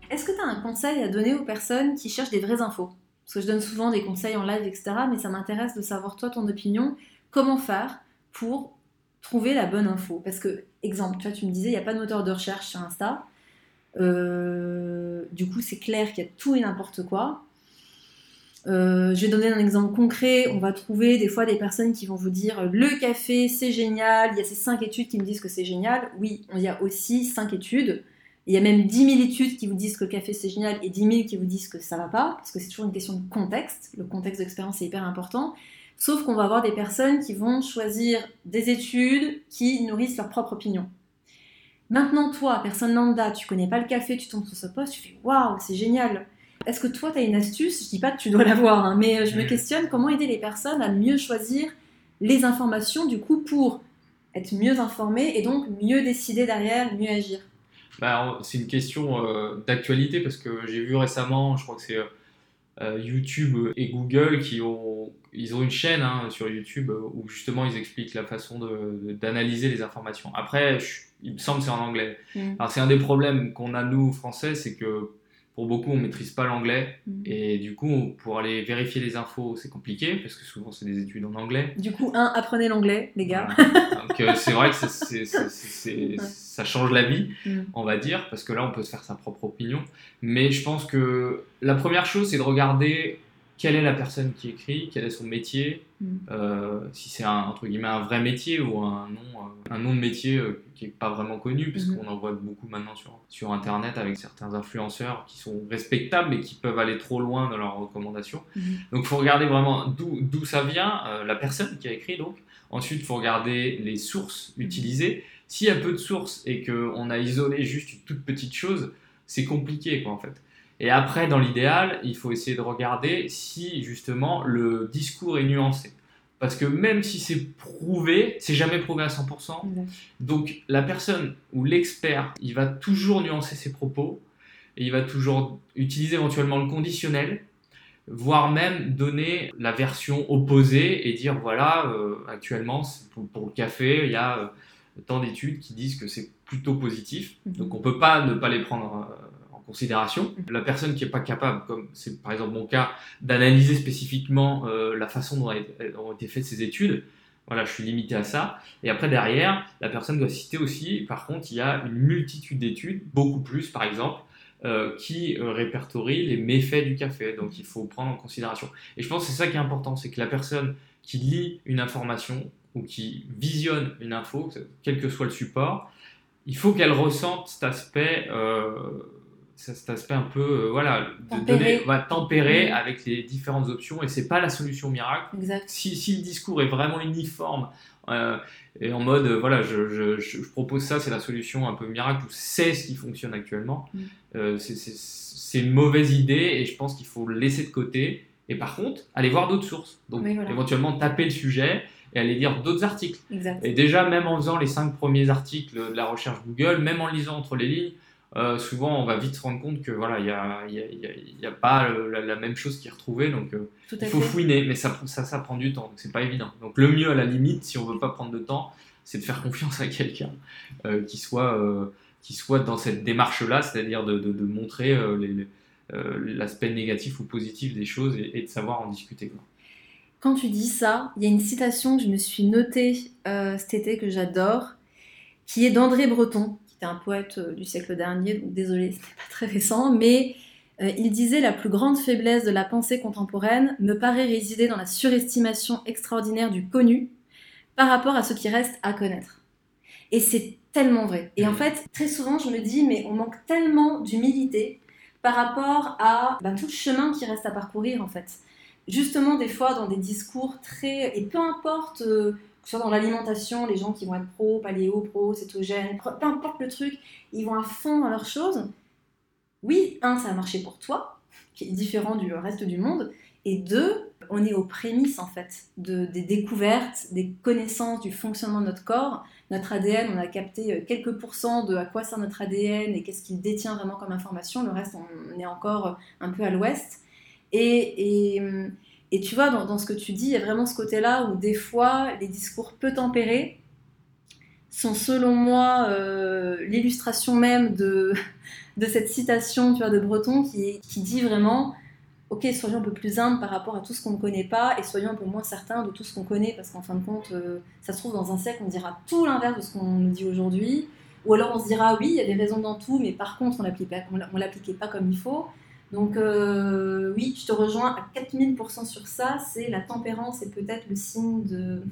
Est-ce que tu as un conseil à donner aux personnes qui cherchent des vraies infos? Parce que je donne souvent des conseils en live, etc. Mais ça m'intéresse de savoir, toi, ton opinion. Comment faire pour trouver la bonne info? Parce que, exemple, tu, vois, tu me disais, il n'y a pas de moteur de recherche sur Insta. Euh, du coup, c'est clair qu'il y a tout et n'importe quoi. Euh, je vais donner un exemple concret. On va trouver des fois des personnes qui vont vous dire le café c'est génial. Il y a ces cinq études qui me disent que c'est génial. Oui, il y a aussi cinq études il y a même 10 000 études qui vous disent que le café c'est génial et 10 000 qui vous disent que ça va pas, parce que c'est toujours une question de contexte. Le contexte d'expérience est hyper important. Sauf qu'on va avoir des personnes qui vont choisir des études qui nourrissent leur propre opinion. Maintenant, toi, personne lambda, tu connais pas le café, tu tombes sur ce poste, tu fais waouh, c'est génial. Est-ce que toi, tu as une astuce? Je dis pas que tu dois l'avoir, hein, mais je me questionne comment aider les personnes à mieux choisir les informations, du coup, pour être mieux informées et donc mieux décider derrière, mieux agir? Bah, c'est une question euh, d'actualité parce que j'ai vu récemment, je crois que c'est euh, euh, YouTube et Google qui ont, ils ont une chaîne hein, sur YouTube où justement ils expliquent la façon d'analyser les informations. Après, il me semble que c'est en anglais. Mm. Alors c'est un des problèmes qu'on a nous français, c'est que pour beaucoup, on maîtrise pas l'anglais mm. et du coup, pour aller vérifier les infos, c'est compliqué parce que souvent c'est des études en anglais. Du coup, un, apprenez l'anglais, les gars. Donc euh, c'est vrai que ça change la vie, mm. on va dire, parce que là, on peut se faire sa propre opinion. Mais je pense que la première chose, c'est de regarder quelle est la personne qui écrit, quel est son métier, mm. euh, si c'est un, entre guillemets un vrai métier ou un nom, euh, un nom de métier euh, qui n'est pas vraiment connu, puisqu'on mm-hmm. en voit beaucoup maintenant sur, sur Internet avec certains influenceurs qui sont respectables mais qui peuvent aller trop loin dans leurs recommandations. Mm-hmm. Donc il faut regarder vraiment d'où ça vient, la personne qui a écrit donc. Ensuite, il faut regarder les sources utilisées. S'il y a peu de sources et qu'on a isolé juste une toute petite chose, c'est compliqué quoi en fait. Et après, dans l'idéal, il faut essayer de regarder si justement le discours est nuancé. Parce que même si c'est prouvé, c'est jamais prouvé à 100%. Donc la personne ou l'expert, il va toujours nuancer ses propos et il va toujours utiliser éventuellement le conditionnel, voire même donner la version opposée et dire voilà, euh, actuellement pour, le café, il y a euh, tant d'études qui disent que c'est plutôt positif. Mhm. Donc on peut pas ne pas les prendre euh, considération. La personne qui n'est pas capable, comme c'est par exemple mon cas, d'analyser spécifiquement euh, la façon dont ont été faites ces études, voilà, je suis limité à ça. Et après, derrière, la personne doit citer aussi, par contre, il y a une multitude d'études, beaucoup plus par exemple, euh, qui euh, répertorient les méfaits du café. Donc il faut prendre en considération. Et je pense que c'est ça qui est important, c'est que la personne qui lit une information ou qui visionne une info, quel que soit le support, il faut qu'elle ressente cet aspect cet aspect un peu, euh, voilà, de donner, va tempérer avec les différentes options et c'est pas la solution miracle. Si, si, le discours est vraiment uniforme euh, et en mode, euh, voilà, je, je, propose ça, c'est la solution un peu miracle ou c'est ce qui fonctionne actuellement, mm. c'est une mauvaise idée et je pense qu'il faut le laisser de côté et par contre, aller voir d'autres sources. Donc éventuellement taper le sujet et aller lire d'autres articles. Et déjà, même en faisant les cinq premiers articles de la recherche Google, même en lisant entre les lignes, euh, souvent on va vite se rendre compte que voilà, il n'y a, y a, y a, pas la, même chose qui est retrouvée. Donc euh, il faut fouiner, mais ça, ça, ça, prend du temps, donc c'est pas évident. Donc le mieux à la limite, si on veut pas prendre de temps, c'est de faire confiance à quelqu'un euh, qui, soit, qui soit dans cette démarche-là, c'est-à-dire de, de, montrer l'aspect négatif ou positif des choses et, de savoir en discuter. Quand tu dis ça, il y a une citation que je me suis notée cet été que j'adore, qui est d'André Breton, un poète euh, du siècle dernier, donc désolé, ce n'est pas très récent, mais euh, il disait La plus grande faiblesse de la pensée contemporaine me paraît résider dans la surestimation extraordinaire du connu par rapport à ce qui reste à connaître. Et c'est tellement vrai. Et en fait, très souvent, je me dis, mais on manque tellement d'humilité par rapport à ben, tout le chemin qui reste à parcourir, en fait. Justement, des fois, dans des discours très... Et peu importe... Euh, que ce soit dans l'alimentation, les gens qui vont être pro, paléo, pro, cétogène, peu importe le truc, ils vont à fond dans leurs choses. Oui, un, ça a marché pour toi, qui est différent du reste du monde, et deux, on est aux prémices en fait de, des découvertes, des connaissances du fonctionnement de notre corps. Notre ADN, on a capté euh, quelques pourcents de à quoi sert notre ADN et qu'est-ce qu'il détient vraiment comme information. Le reste, on est encore un peu à l'ouest. Et, et, hum, et tu vois, dans, ce que tu dis, il y a vraiment ce côté-là où des fois, les discours peu tempérés sont selon moi euh, l'illustration même de, cette citation tu de Breton qui, qui dit vraiment ok, soyons un peu plus humbles par rapport à tout ce qu'on ne connaît pas et soyons un peu moins certains de tout ce qu'on connaît parce qu'en fin de compte, euh, ça se trouve dans un siècle, on dira tout l'inverse de ce qu'on nous dit aujourd'hui. Ou alors on se dira oui, il y a des raisons dans tout, mais par contre, on ne l'appliquait pas comme il faut. Donc euh, oui, je te rejoins à 4000% sur ça. C'est la tempérance est peut-être le signe de,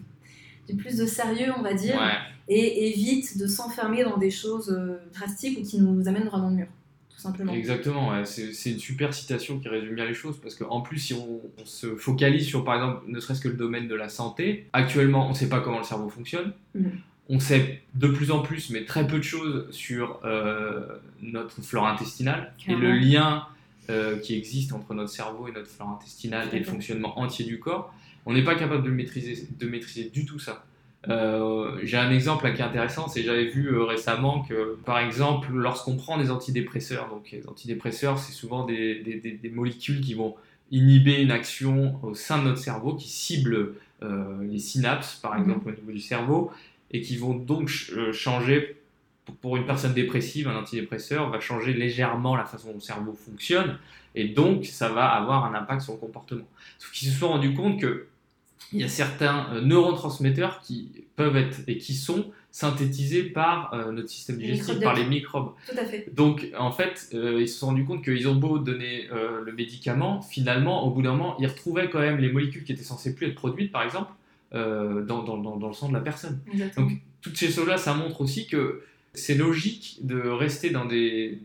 du plus de sérieux, on va dire, et évite de s'enfermer dans des choses euh, drastiques ou qui nous amènent dans le mur. Tout simplement. Exactement, c'est une super citation qui résume bien les choses parce qu'en plus, si on, se focalise sur par exemple, ne serait-ce que le domaine de la santé, actuellement, on ne sait pas comment le cerveau fonctionne. Mm. On sait de plus en plus, mais très peu de choses sur euh, notre flore intestinale et le lien euh, qui existe entre notre cerveau et notre flore intestinale et le fonctionnement entier du corps, on n'est pas capable de maîtriser, de maîtriser du tout ça. Euh, j'ai un exemple qui est intéressant, c'est j'avais vu euh, récemment que, par exemple, lorsqu'on prend des antidépresseurs, donc les antidépresseurs, c'est souvent des, des, des, molécules qui vont inhiber une action au sein de notre cerveau, qui ciblent les synapses, par mhm. exemple, au niveau du cerveau, et qui vont donc changer pour une personne dépressive, un antidépresseur va changer légèrement la façon dont le cerveau fonctionne, et donc ça va avoir un impact sur le comportement. Sauf qu'ils se sont rendus compte que il y a certains euh, neurotransmetteurs qui peuvent être et qui sont synthétisés par euh, notre système digestif, par les microbes. Tout à fait. Donc en fait, euh, ils se sont rendus compte qu'ils ont beau donner le médicament, finalement, au bout d'un moment, ils retrouvaient quand même les molécules qui étaient censées plus être produites, par exemple, dans, dans, dans, le sang de la personne. Donc toutes ces choses-là, ça montre aussi que c'est logique de rester dans des,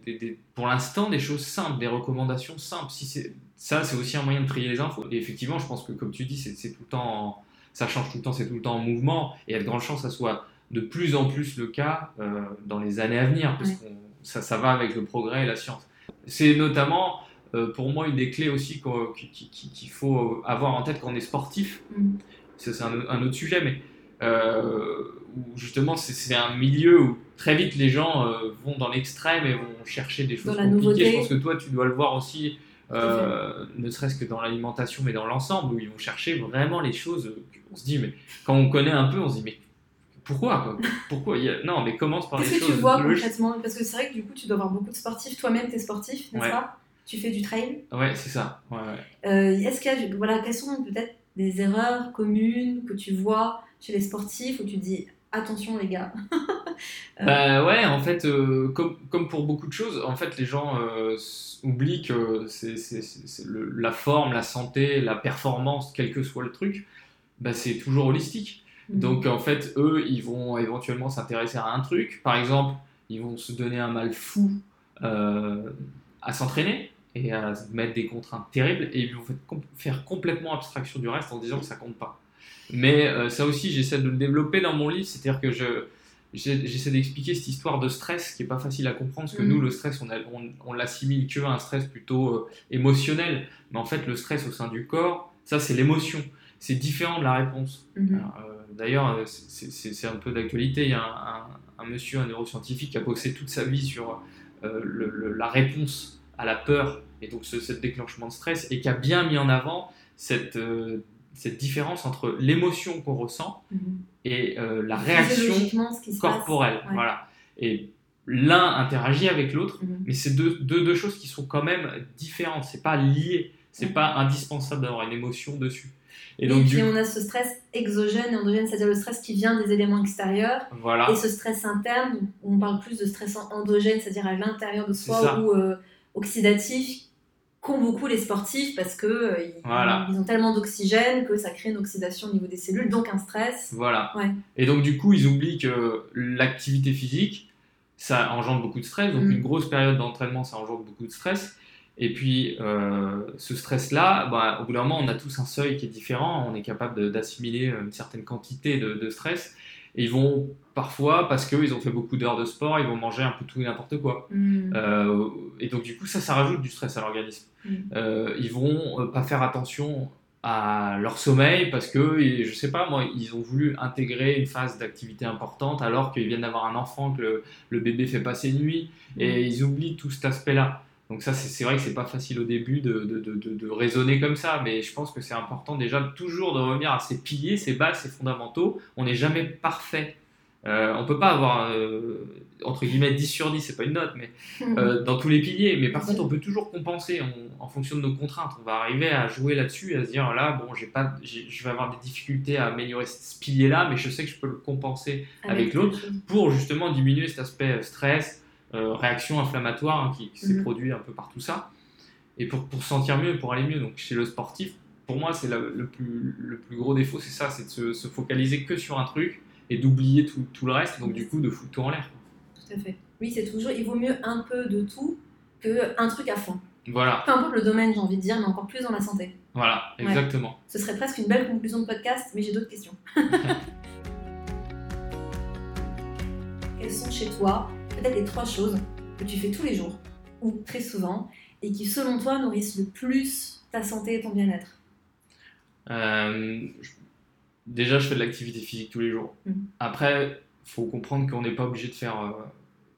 pour l'instant, des choses simples, des recommandations simples. Si c'est ça, c'est aussi un moyen de trier les infos. Et effectivement, je pense que, comme tu dis, c'est tout le temps, ça change tout le temps, c'est tout le temps en mouvement, et il y a de grandes chances que ça soit de plus en plus le cas euh, dans les années à venir, parce que ça, ça va avec le progrès et la science. C'est notamment, euh, pour moi, une des clés aussi qu'il faut avoir en tête quand on est sportif. Mm. C'est un, un, autre sujet, mais euh, où justement c'est un milieu où très vite les gens euh, vont dans l'extrême et vont chercher des choses compliquées. Je pense que toi tu dois le voir aussi, euh, ne serait-ce que dans l'alimentation mais dans l'ensemble, où ils vont chercher vraiment les choses. On se dit, mais quand on connaît un peu, on se dit, mais pourquoi Pourquoi Non, mais commence par les choses. Qu'est-ce que tu vois concrètement? Parce que c'est vrai que du coup, tu dois avoir beaucoup de sportifs. Toi-même, tu es sportif, n'est-ce pas? Tu fais du trail Ouais, c'est ça. Est-ce qu'il y a, voilà, quelles sont peut-être des erreurs communes que tu vois chez les sportifs où tu dis attention les gars euh, Bah ouais, en fait, euh, comme, comme, pour beaucoup de choses, en fait, les gens euh, oublient que c'est la forme, la santé, la performance, quel que soit le truc, bah, c'est toujours holistique. Mhm. Donc en fait, eux, ils vont éventuellement s'intéresser à un truc. Par exemple, ils vont se donner un mal fou à s'entraîner et à mettre des contraintes terribles et ils vont faire complètement abstraction du reste en disant que ça compte pas. Mais euh, ça aussi, j'essaie de le développer dans mon livre, c'est-à-dire que je, j'essaie d'expliquer cette histoire de stress qui est pas facile à comprendre, parce que nous, mm. le stress, on, on, on l'assimile que à un stress plutôt euh, émotionnel, mais en fait, le stress au sein du corps, ça, c'est l'émotion. C'est différent de la réponse. Mm-hmm. Euh, d'ailleurs, c'est un peu d'actualité. Il y a un, un, monsieur, un neuroscientifique, qui a bossé toute sa vie sur la réponse à la peur et donc ce, déclenchement de stress et qui a bien mis en avant cette, cette différence entre l'émotion qu'on ressent mhm. et la réaction corporelle. Voilà. Et l'un interagit avec l'autre, mhm. mais c'est deux, deux, choses qui sont quand même différentes. C'est pas lié. C'est pas indispensable d'avoir une émotion dessus. Et, donc, puis on a ce stress exogène et endogène, c'est-à-dire le stress qui vient des éléments extérieurs. Voilà. Et ce stress interne, on parle plus de stress endogène, c'est-à-dire à, l'intérieur de soi ou euh, oxydatif, qu'ont beaucoup les sportifs parce que euh, ils, ont tellement d'oxygène que ça crée une oxydation au niveau des cellules, donc un stress. Voilà. Et donc du coup, ils oublient que l'activité physique, ça engendre beaucoup de stress. Donc mm. une grosse période d'entraînement, ça engendre beaucoup de stress. Et puis, euh, ce stress-là, bah, au bout d'un moment, on a tous un seuil qui est différent. On est capable d'assimiler une certaine quantité de, stress. Et ils vont parfois, parce qu'ils ont fait beaucoup d'heures de sport, ils vont manger un peu tout et n'importe quoi. Mm. Euh, et donc, du coup, ça, ça rajoute du stress à l'organisme. Mm. Euh, ils vont pas faire attention à leur sommeil parce que, je sais pas, moi, ils ont voulu intégrer une phase d'activité importante alors qu'ils viennent d'avoir un enfant, que le, le, bébé fait passer nuit. Et ils oublient tout cet aspect-là. Donc ça, c'est vrai que c'est pas facile au début de, de, de, de, raisonner comme ça, mais je pense que c'est important déjà toujours de revenir à ces piliers, ces bases, ces fondamentaux. On n'est jamais parfait. Euh, on peut pas avoir, euh, entre guillemets, 10 sur 10, c'est pas une note, mais euh, dans tous les piliers. Mais par contre, on peut toujours compenser en fonction de nos contraintes. On va arriver à jouer là-dessus, à se dire, là, bon, j'ai pas, je vais avoir des difficultés à améliorer ce pilier-là, mais je sais que je peux le compenser avec l'autre pour justement diminuer cet aspect stress, euh, réaction inflammatoire hein, qui, s'est mhm. produit un peu par tout ça. Et pour, pour sentir mieux, pour aller mieux, donc chez le sportif, pour moi, c'est le plus, le plus gros défaut, c'est ça, c'est de se, focaliser que sur un truc et d'oublier tout, tout, le reste, donc du coup de foutre tout en l'air. Tout à fait. Oui, c'est toujours, il vaut mieux un peu de tout que un truc à fond. Voilà. Peu importe le domaine, j'ai envie de dire, mais encore plus dans la santé. Voilà, exactement. Ce serait presque une belle conclusion de podcast, mais j'ai d'autres questions. Quelles sont chez toi peut-être les trois choses que tu fais tous les jours ou très souvent et qui, selon toi, nourrissent le plus ta santé et ton bien-être? Euh, Déjà, je fais de l'activité physique tous les jours. Mmh. Après, faut comprendre qu'on n'est pas obligé de faire. Euh,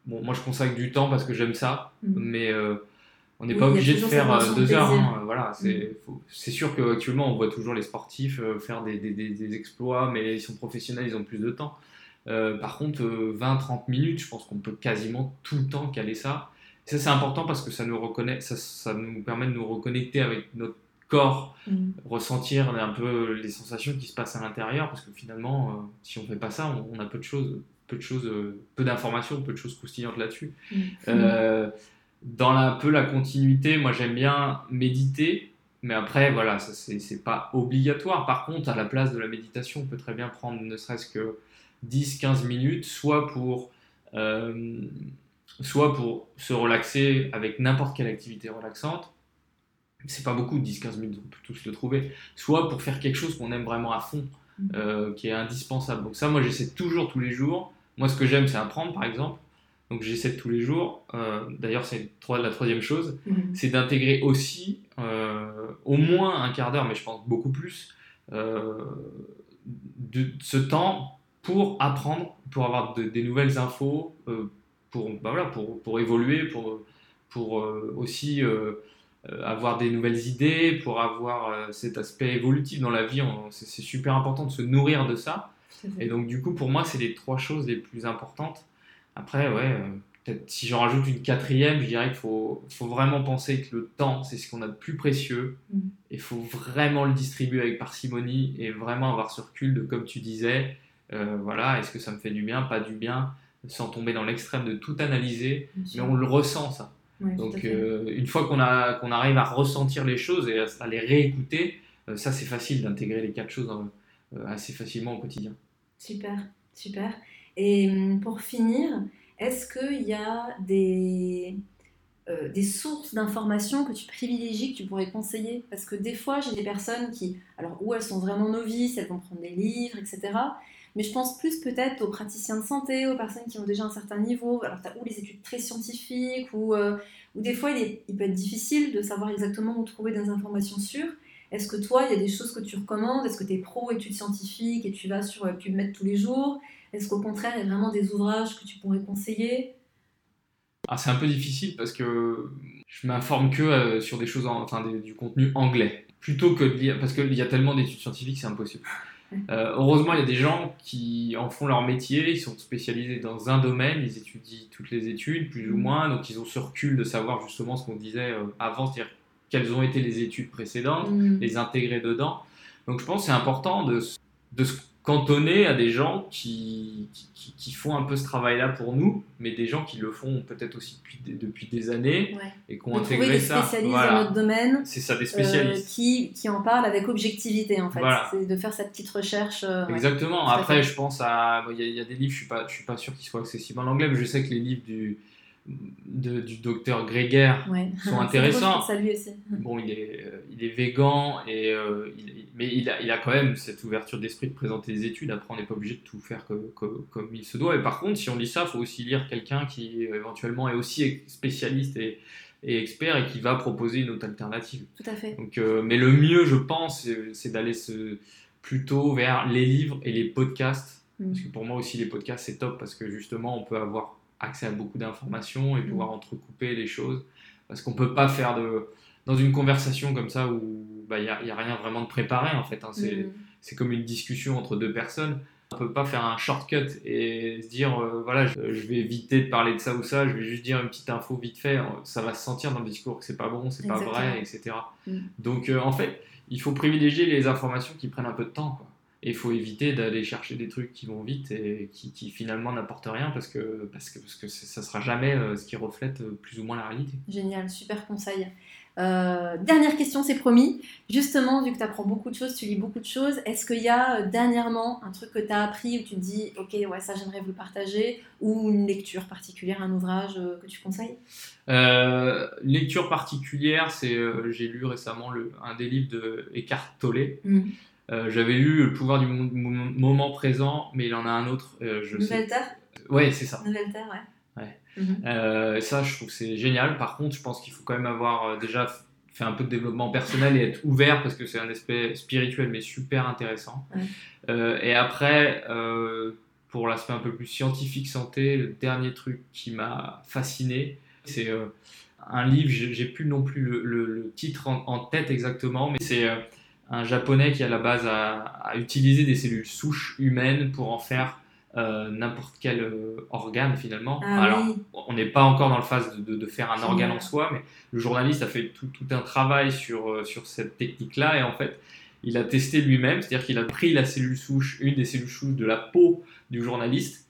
bon, moi, je consacre du temps parce que j'aime ça, mmh. mais euh, on n'est pas obligé de faire deux heures. Hein, voilà, mmh. c'est sûr qu'actuellement, on voit toujours les sportifs faire des, des, des, exploits, mais ils sont professionnels, ils ont plus de temps. Euh, par contre, 20-30 euh, minutes, je pense qu'on peut quasiment tout le temps caler ça. ça, c'est important parce que ça nous, reconnaît, ça, nous permet de nous reconnecter avec notre corps, mm. ressentir un peu les sensations qui se passent à l'intérieur, parce que finalement, euh, si on ne fait pas ça, on, a peu de choses, peu de choses, peu d'informations, peu de choses croustillantes là-dessus. Mm. dans la, un peu la continuité, moi j'aime bien méditer, mais après, voilà, ça c'est pas obligatoire. Par contre, à la place de la méditation, on peut très bien prendre ne serait-ce que 10-15 minutes, soit pour, euh, soit pour se relaxer avec n'importe quelle activité relaxante. C'est pas beaucoup, 10-15 minutes, on peut tous le trouver. Soit pour faire quelque chose qu'on aime vraiment à fond, mm. euh, qui est indispensable. Donc ça, moi, j'essaie toujours tous les jours. Moi, ce que j'aime, c'est apprendre, par exemple. Donc j'essaie tous les jours. Euh, d'ailleurs, c'est la troisième chose, mm. c'est d'intégrer aussi au moins un quart d'heure, mais je pense beaucoup plus, de ce temps pour apprendre, pour avoir des nouvelles infos, euh, pour, bah voilà, pour, pour, évoluer, pour, pour euh, aussi euh, avoir des nouvelles idées, pour avoir cet aspect évolutif dans la vie. C'est super important de se nourrir de ça. Et donc, du coup, pour moi, c'est les trois choses les plus importantes. Après, ouais, peut-être si j'en rajoute une quatrième, je dirais qu'il faut, faut, vraiment penser que le temps, c'est ce qu'on a de plus précieux. Mm. Il faut vraiment le distribuer avec parcimonie et vraiment avoir ce recul de, comme tu disais, euh, voilà, est-ce que ça me fait du bien, pas du bien, sans tomber dans l'extrême de tout analyser, mais on le ressent ça. Donc euh, une fois qu'on qu'on arrive à ressentir les choses et à, les réécouter, euh, ça c'est facile d'intégrer les quatre choses assez facilement au quotidien. Super, super. Et hum, pour finir, est-ce qu'il y a des, des sources d'informations que tu privilégies, que tu pourrais conseiller? Parce que des fois, j'ai des personnes qui, alors, où elles sont vraiment novices, elles vont prendre des livres, etc. Mais je pense plus peut-être aux praticiens de santé, aux personnes qui ont déjà un certain niveau, alors as ou les études très scientifiques, ou, euh, ou des fois il, peut être difficile de savoir exactement où trouver des informations sûres. Est-ce que toi, il y a des choses que tu recommandes? Est-ce que tu es pro études scientifiques et tu vas sur PubMed tous les jours? Est-ce qu'au contraire, il y a vraiment des ouvrages que tu pourrais conseiller? Ah, c'est un peu difficile parce que je m'informe que euh, sur des choses, enfin du contenu anglais, plutôt que de lire, parce qu'il y a tellement d'études scientifiques, c'est impossible. Euh, heureusement, il y a des gens qui en font leur métier, ils sont spécialisés dans un domaine, ils étudient toutes les études, plus ou mm. moins, donc ils ont ce recul de savoir justement ce qu'on disait euh, avant, c'est-à-dire quelles ont été les études précédentes, mm. les intégrer dedans. Donc je pense que c'est important de, de se cantonner à des gens qui, qui, font un peu ce travail-là pour nous, mais des gens qui le font peut-être aussi depuis, depuis des années et qui ont intégré des ça. spécialistes dans notre domaine. C'est ça, des spécialistes. Euh, qui, qui, en parlent avec objectivité, en fait. C'est de faire cette petite recherche. Euh, Exactement. Après, je pense à. Il y, a des livres, je ne suis, pas, je suis pas sûr qu'ils soient accessibles en anglais, mais je sais que les livres du de, du docteur Gréguer sont intéressants. Bon, il est, euh, il est végan, et, euh, mais il a, il a quand même cette ouverture d'esprit de présenter des études. Après, on n'est pas obligé de tout faire comme, comme, il se doit. Et par contre, si on lit ça, il faut aussi lire quelqu'un qui éventuellement est aussi spécialiste et, et, expert et qui va proposer une autre alternative. Tout à fait. Donc, euh, mais le mieux, je pense, c'est d'aller plutôt vers les livres et les podcasts. Mm. Parce que pour moi aussi, les podcasts, c'est top parce que justement, on peut avoir accès à beaucoup d'informations et mm. pouvoir entrecouper les choses. Parce qu'on peut pas faire de. Dans une conversation comme ça où il bah, n'y a, a, rien vraiment de préparé en fait. Hein. Mm. C'est comme une discussion entre deux personnes. On peut pas faire un shortcut et se dire euh, voilà, je, vais éviter de parler de ça ou ça, je vais juste dire une petite info vite fait. Ça va se sentir dans le discours que c'est pas bon, c'est pas vrai, etc. Mm. Donc euh, en fait, il faut privilégier les informations qui prennent un peu de temps. Quoi. Et il faut éviter d'aller chercher des trucs qui vont vite et qui, finalement n'apportent rien parce que, parce que, parce que ça ne sera jamais euh, ce qui reflète euh, plus ou moins la réalité. Génial, super conseil. Euh, dernière question, c'est promis. Justement, vu que tu apprends beaucoup de choses, tu lis beaucoup de choses, est-ce qu'il y a dernièrement un truc que tu as appris où tu te dis, ok, ouais, ça j'aimerais vous le partager, ou une lecture particulière, un ouvrage que tu conseilles? Lecture particulière, c'est j'ai lu récemment le, un des livres de Eckhart Tolle. Mmh. Euh, j'avais lu Le pouvoir du moment présent, mais il en a un autre. Euh, je Nouvelle Terre? Ouais, c'est ça. Nouvelle Terre, ouais. ouais. Mhm. Euh, ça, je trouve c'est génial. Par contre, je pense qu'il faut quand même avoir déjà fait un peu de développement personnel et être ouvert parce que c'est un aspect spirituel mais super intéressant. et après, pour l'aspect un peu plus scientifique santé, le dernier truc qui m'a fasciné, c'est un livre, j'ai plus non plus le, titre en, en, tête exactement, mais c'est un japonais qui à la base a, utilisé des cellules souches humaines pour en faire euh, n'importe quel euh, organe finalement. Ah Alors, on n'est pas encore dans le phase de, faire un organe en soi, mais le journaliste a fait tout, un travail sur, euh, sur cette technique-là. Et en fait, il a testé lui-même, c'est-à-dire qu'il a pris la cellule souche, une des cellules souches de la peau du journaliste,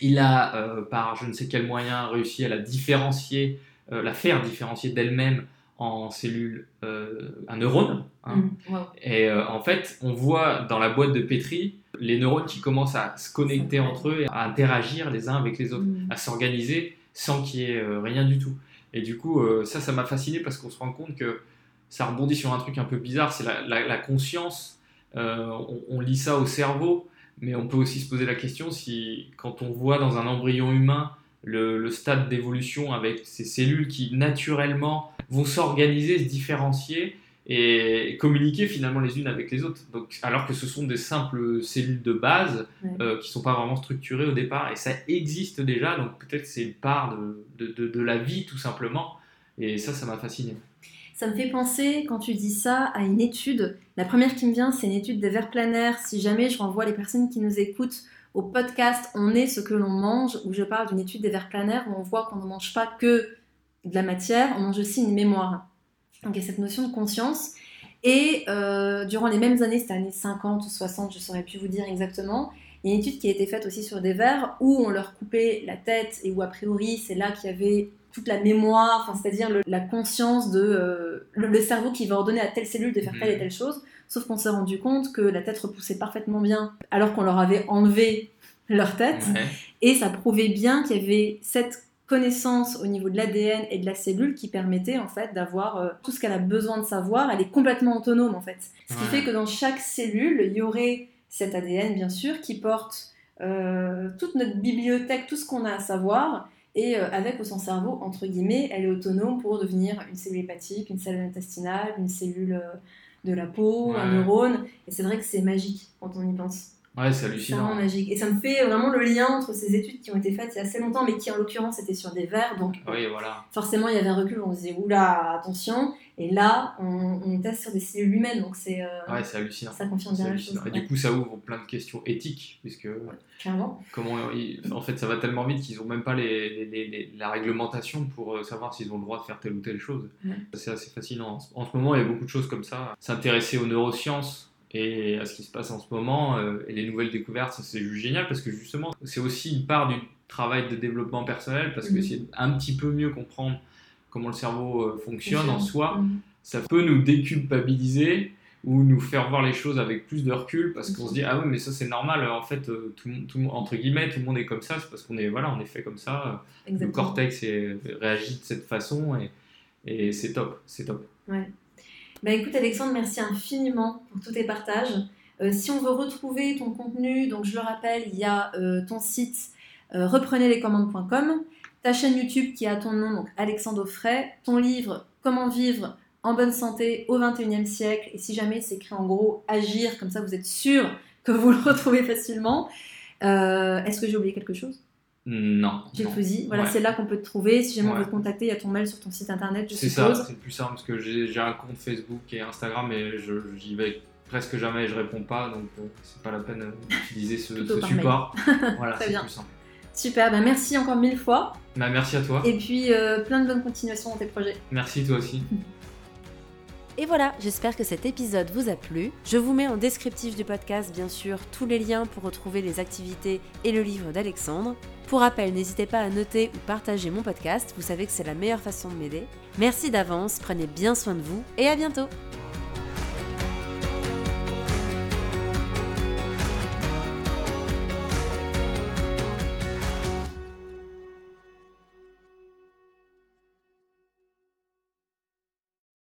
il a, par je ne sais quel moyen, réussi à la différencier, la faire différencier d'elle-même en cellule, euh, un neurone. Hein. Mm, et euh, en fait, on voit dans la boîte de Petri les neurones qui commencent à se connecter entre eux, et à interagir les uns avec les autres, mm. à s'organiser sans qu'il y ait euh, rien du tout. Et du coup, ça, ça m'a fasciné parce qu'on se rend compte que ça rebondit sur un truc un peu bizarre, c'est la, conscience. On, on, lit ça au cerveau, mais on peut aussi se poser la question si, quand on voit dans un embryon humain le, stade d'évolution avec ces cellules qui naturellement vont s'organiser, se différencier et communiquer finalement les unes avec les autres. Donc, alors que ce sont des simples cellules de base euh, qui ne sont pas vraiment structurées au départ, et ça existe déjà, donc peut-être c'est une part de, de, de, la vie tout simplement, et ça, ça m'a fasciné. Ça me fait penser, quand tu dis ça, à une étude. La première qui me vient, c'est une étude des vers planaires. Si jamais je renvoie les personnes qui nous écoutent au podcast On est ce que l'on mange, où je parle d'une étude des vers planaires où on voit qu'on ne mange pas que de la matière, on mange aussi une mémoire. Donc il y a cette notion de conscience. Et euh, durant les mêmes années, cette année 50 ou 60, je ne saurais plus vous dire exactement, il y a une étude qui a été faite aussi sur des vers où on leur coupait la tête et où a priori c'est là qu'il y avait toute la mémoire, c'est-à-dire la conscience de euh, le, cerveau qui va ordonner à telle cellule de faire telle et telle chose. Sauf qu'on s'est rendu compte que la tête repoussait parfaitement bien alors qu'on leur avait enlevé leur tête. Et ça prouvait bien qu'il y avait cette connaissance au niveau de l'ADN et de la cellule qui permettait en fait d'avoir euh, tout ce qu'elle a besoin de savoir. Elle est complètement autonome en fait. Ce qui fait que dans chaque cellule, il y aurait cet ADN bien sûr qui porte euh, toute notre bibliothèque, tout ce qu'on a à savoir. Et euh, avec son cerveau, entre guillemets, elle est autonome pour devenir une cellule hépatique, une cellule intestinale, une cellule de la peau, un neurone. Et c'est vrai que c'est magique quand on y pense. Ouais, c'est hallucinant. C'est vraiment magique. Et ça me fait vraiment le lien entre ces études qui ont été faites il y a assez longtemps, mais qui en l'occurrence étaient sur des vers. Donc, oui, voilà. forcément, il y avait un recul, on se disait, oula, attention. Et là, on, on teste sur des cellules humaines, donc c'est. Euh, ouais, c'est hallucinant. Ça confirme bien la chose. Et du coup, ça ouvre plein de questions éthiques, puisque. clairement. Comment, en fait, ça va tellement vite qu'ils n'ont même pas les, les, la réglementation pour euh, savoir s'ils ont le droit de faire telle ou telle chose. C'est assez fascinant. En ce moment, il y a beaucoup de choses comme ça. S'intéresser aux neurosciences et à ce qui se passe en ce moment euh, et les nouvelles découvertes, c'est juste génial parce que justement, c'est aussi une part du travail de développement personnel parce que mhm. c'est un petit peu mieux comprendre comment le cerveau euh, fonctionne en soi, mhm. ça peut nous déculpabiliser ou nous faire voir les choses avec plus de recul parce qu'on se dit ah oui mais ça c'est normal. En fait euh, tout, tout, entre guillemets tout le monde est comme ça. C'est parce qu'on est voilà on est fait comme ça. Le cortex réagit de cette façon et, et c'est top c'est top. Ouais. Bah écoute Alexandre, merci infiniment pour tous tes partages. Euh, si on veut retrouver ton contenu, donc je le rappelle, il y a euh, ton site euh, reprenezlescommandes.com, ta chaîne YouTube qui a ton nom, donc Alexandre Offray, ton livre Comment vivre en bonne santé au 21e siècle, et si jamais c'est écrit en gros Agir, comme ça vous êtes sûr que vous le retrouvez facilement. Est-ce que j'ai oublié quelque chose? Non. J'ai dit. Voilà, c'est là qu'on peut te trouver. Si jamais on veut te contacter, il y a ton mail sur ton site internet. C'est ça, c'est plus simple parce que j'ai un compte Facebook et Instagram, mais j'y vais presque jamais et je réponds pas, donc euh, c'est pas la peine d'utiliser ce, support. voilà, c'est plus simple. Super, bah merci encore mille fois. Bah merci à toi. Et puis euh, plein de bonnes continuations dans tes projets. Merci toi aussi. Et voilà, j'espère que cet épisode vous a plu. Je vous mets en descriptif du podcast, bien sûr, tous les liens pour retrouver les activités et le livre d'Alexandre. Pour rappel, n'hésitez pas à noter ou partager mon podcast, vous savez que c'est la meilleure façon de m'aider. Merci d'avance, prenez bien soin de vous et à bientôt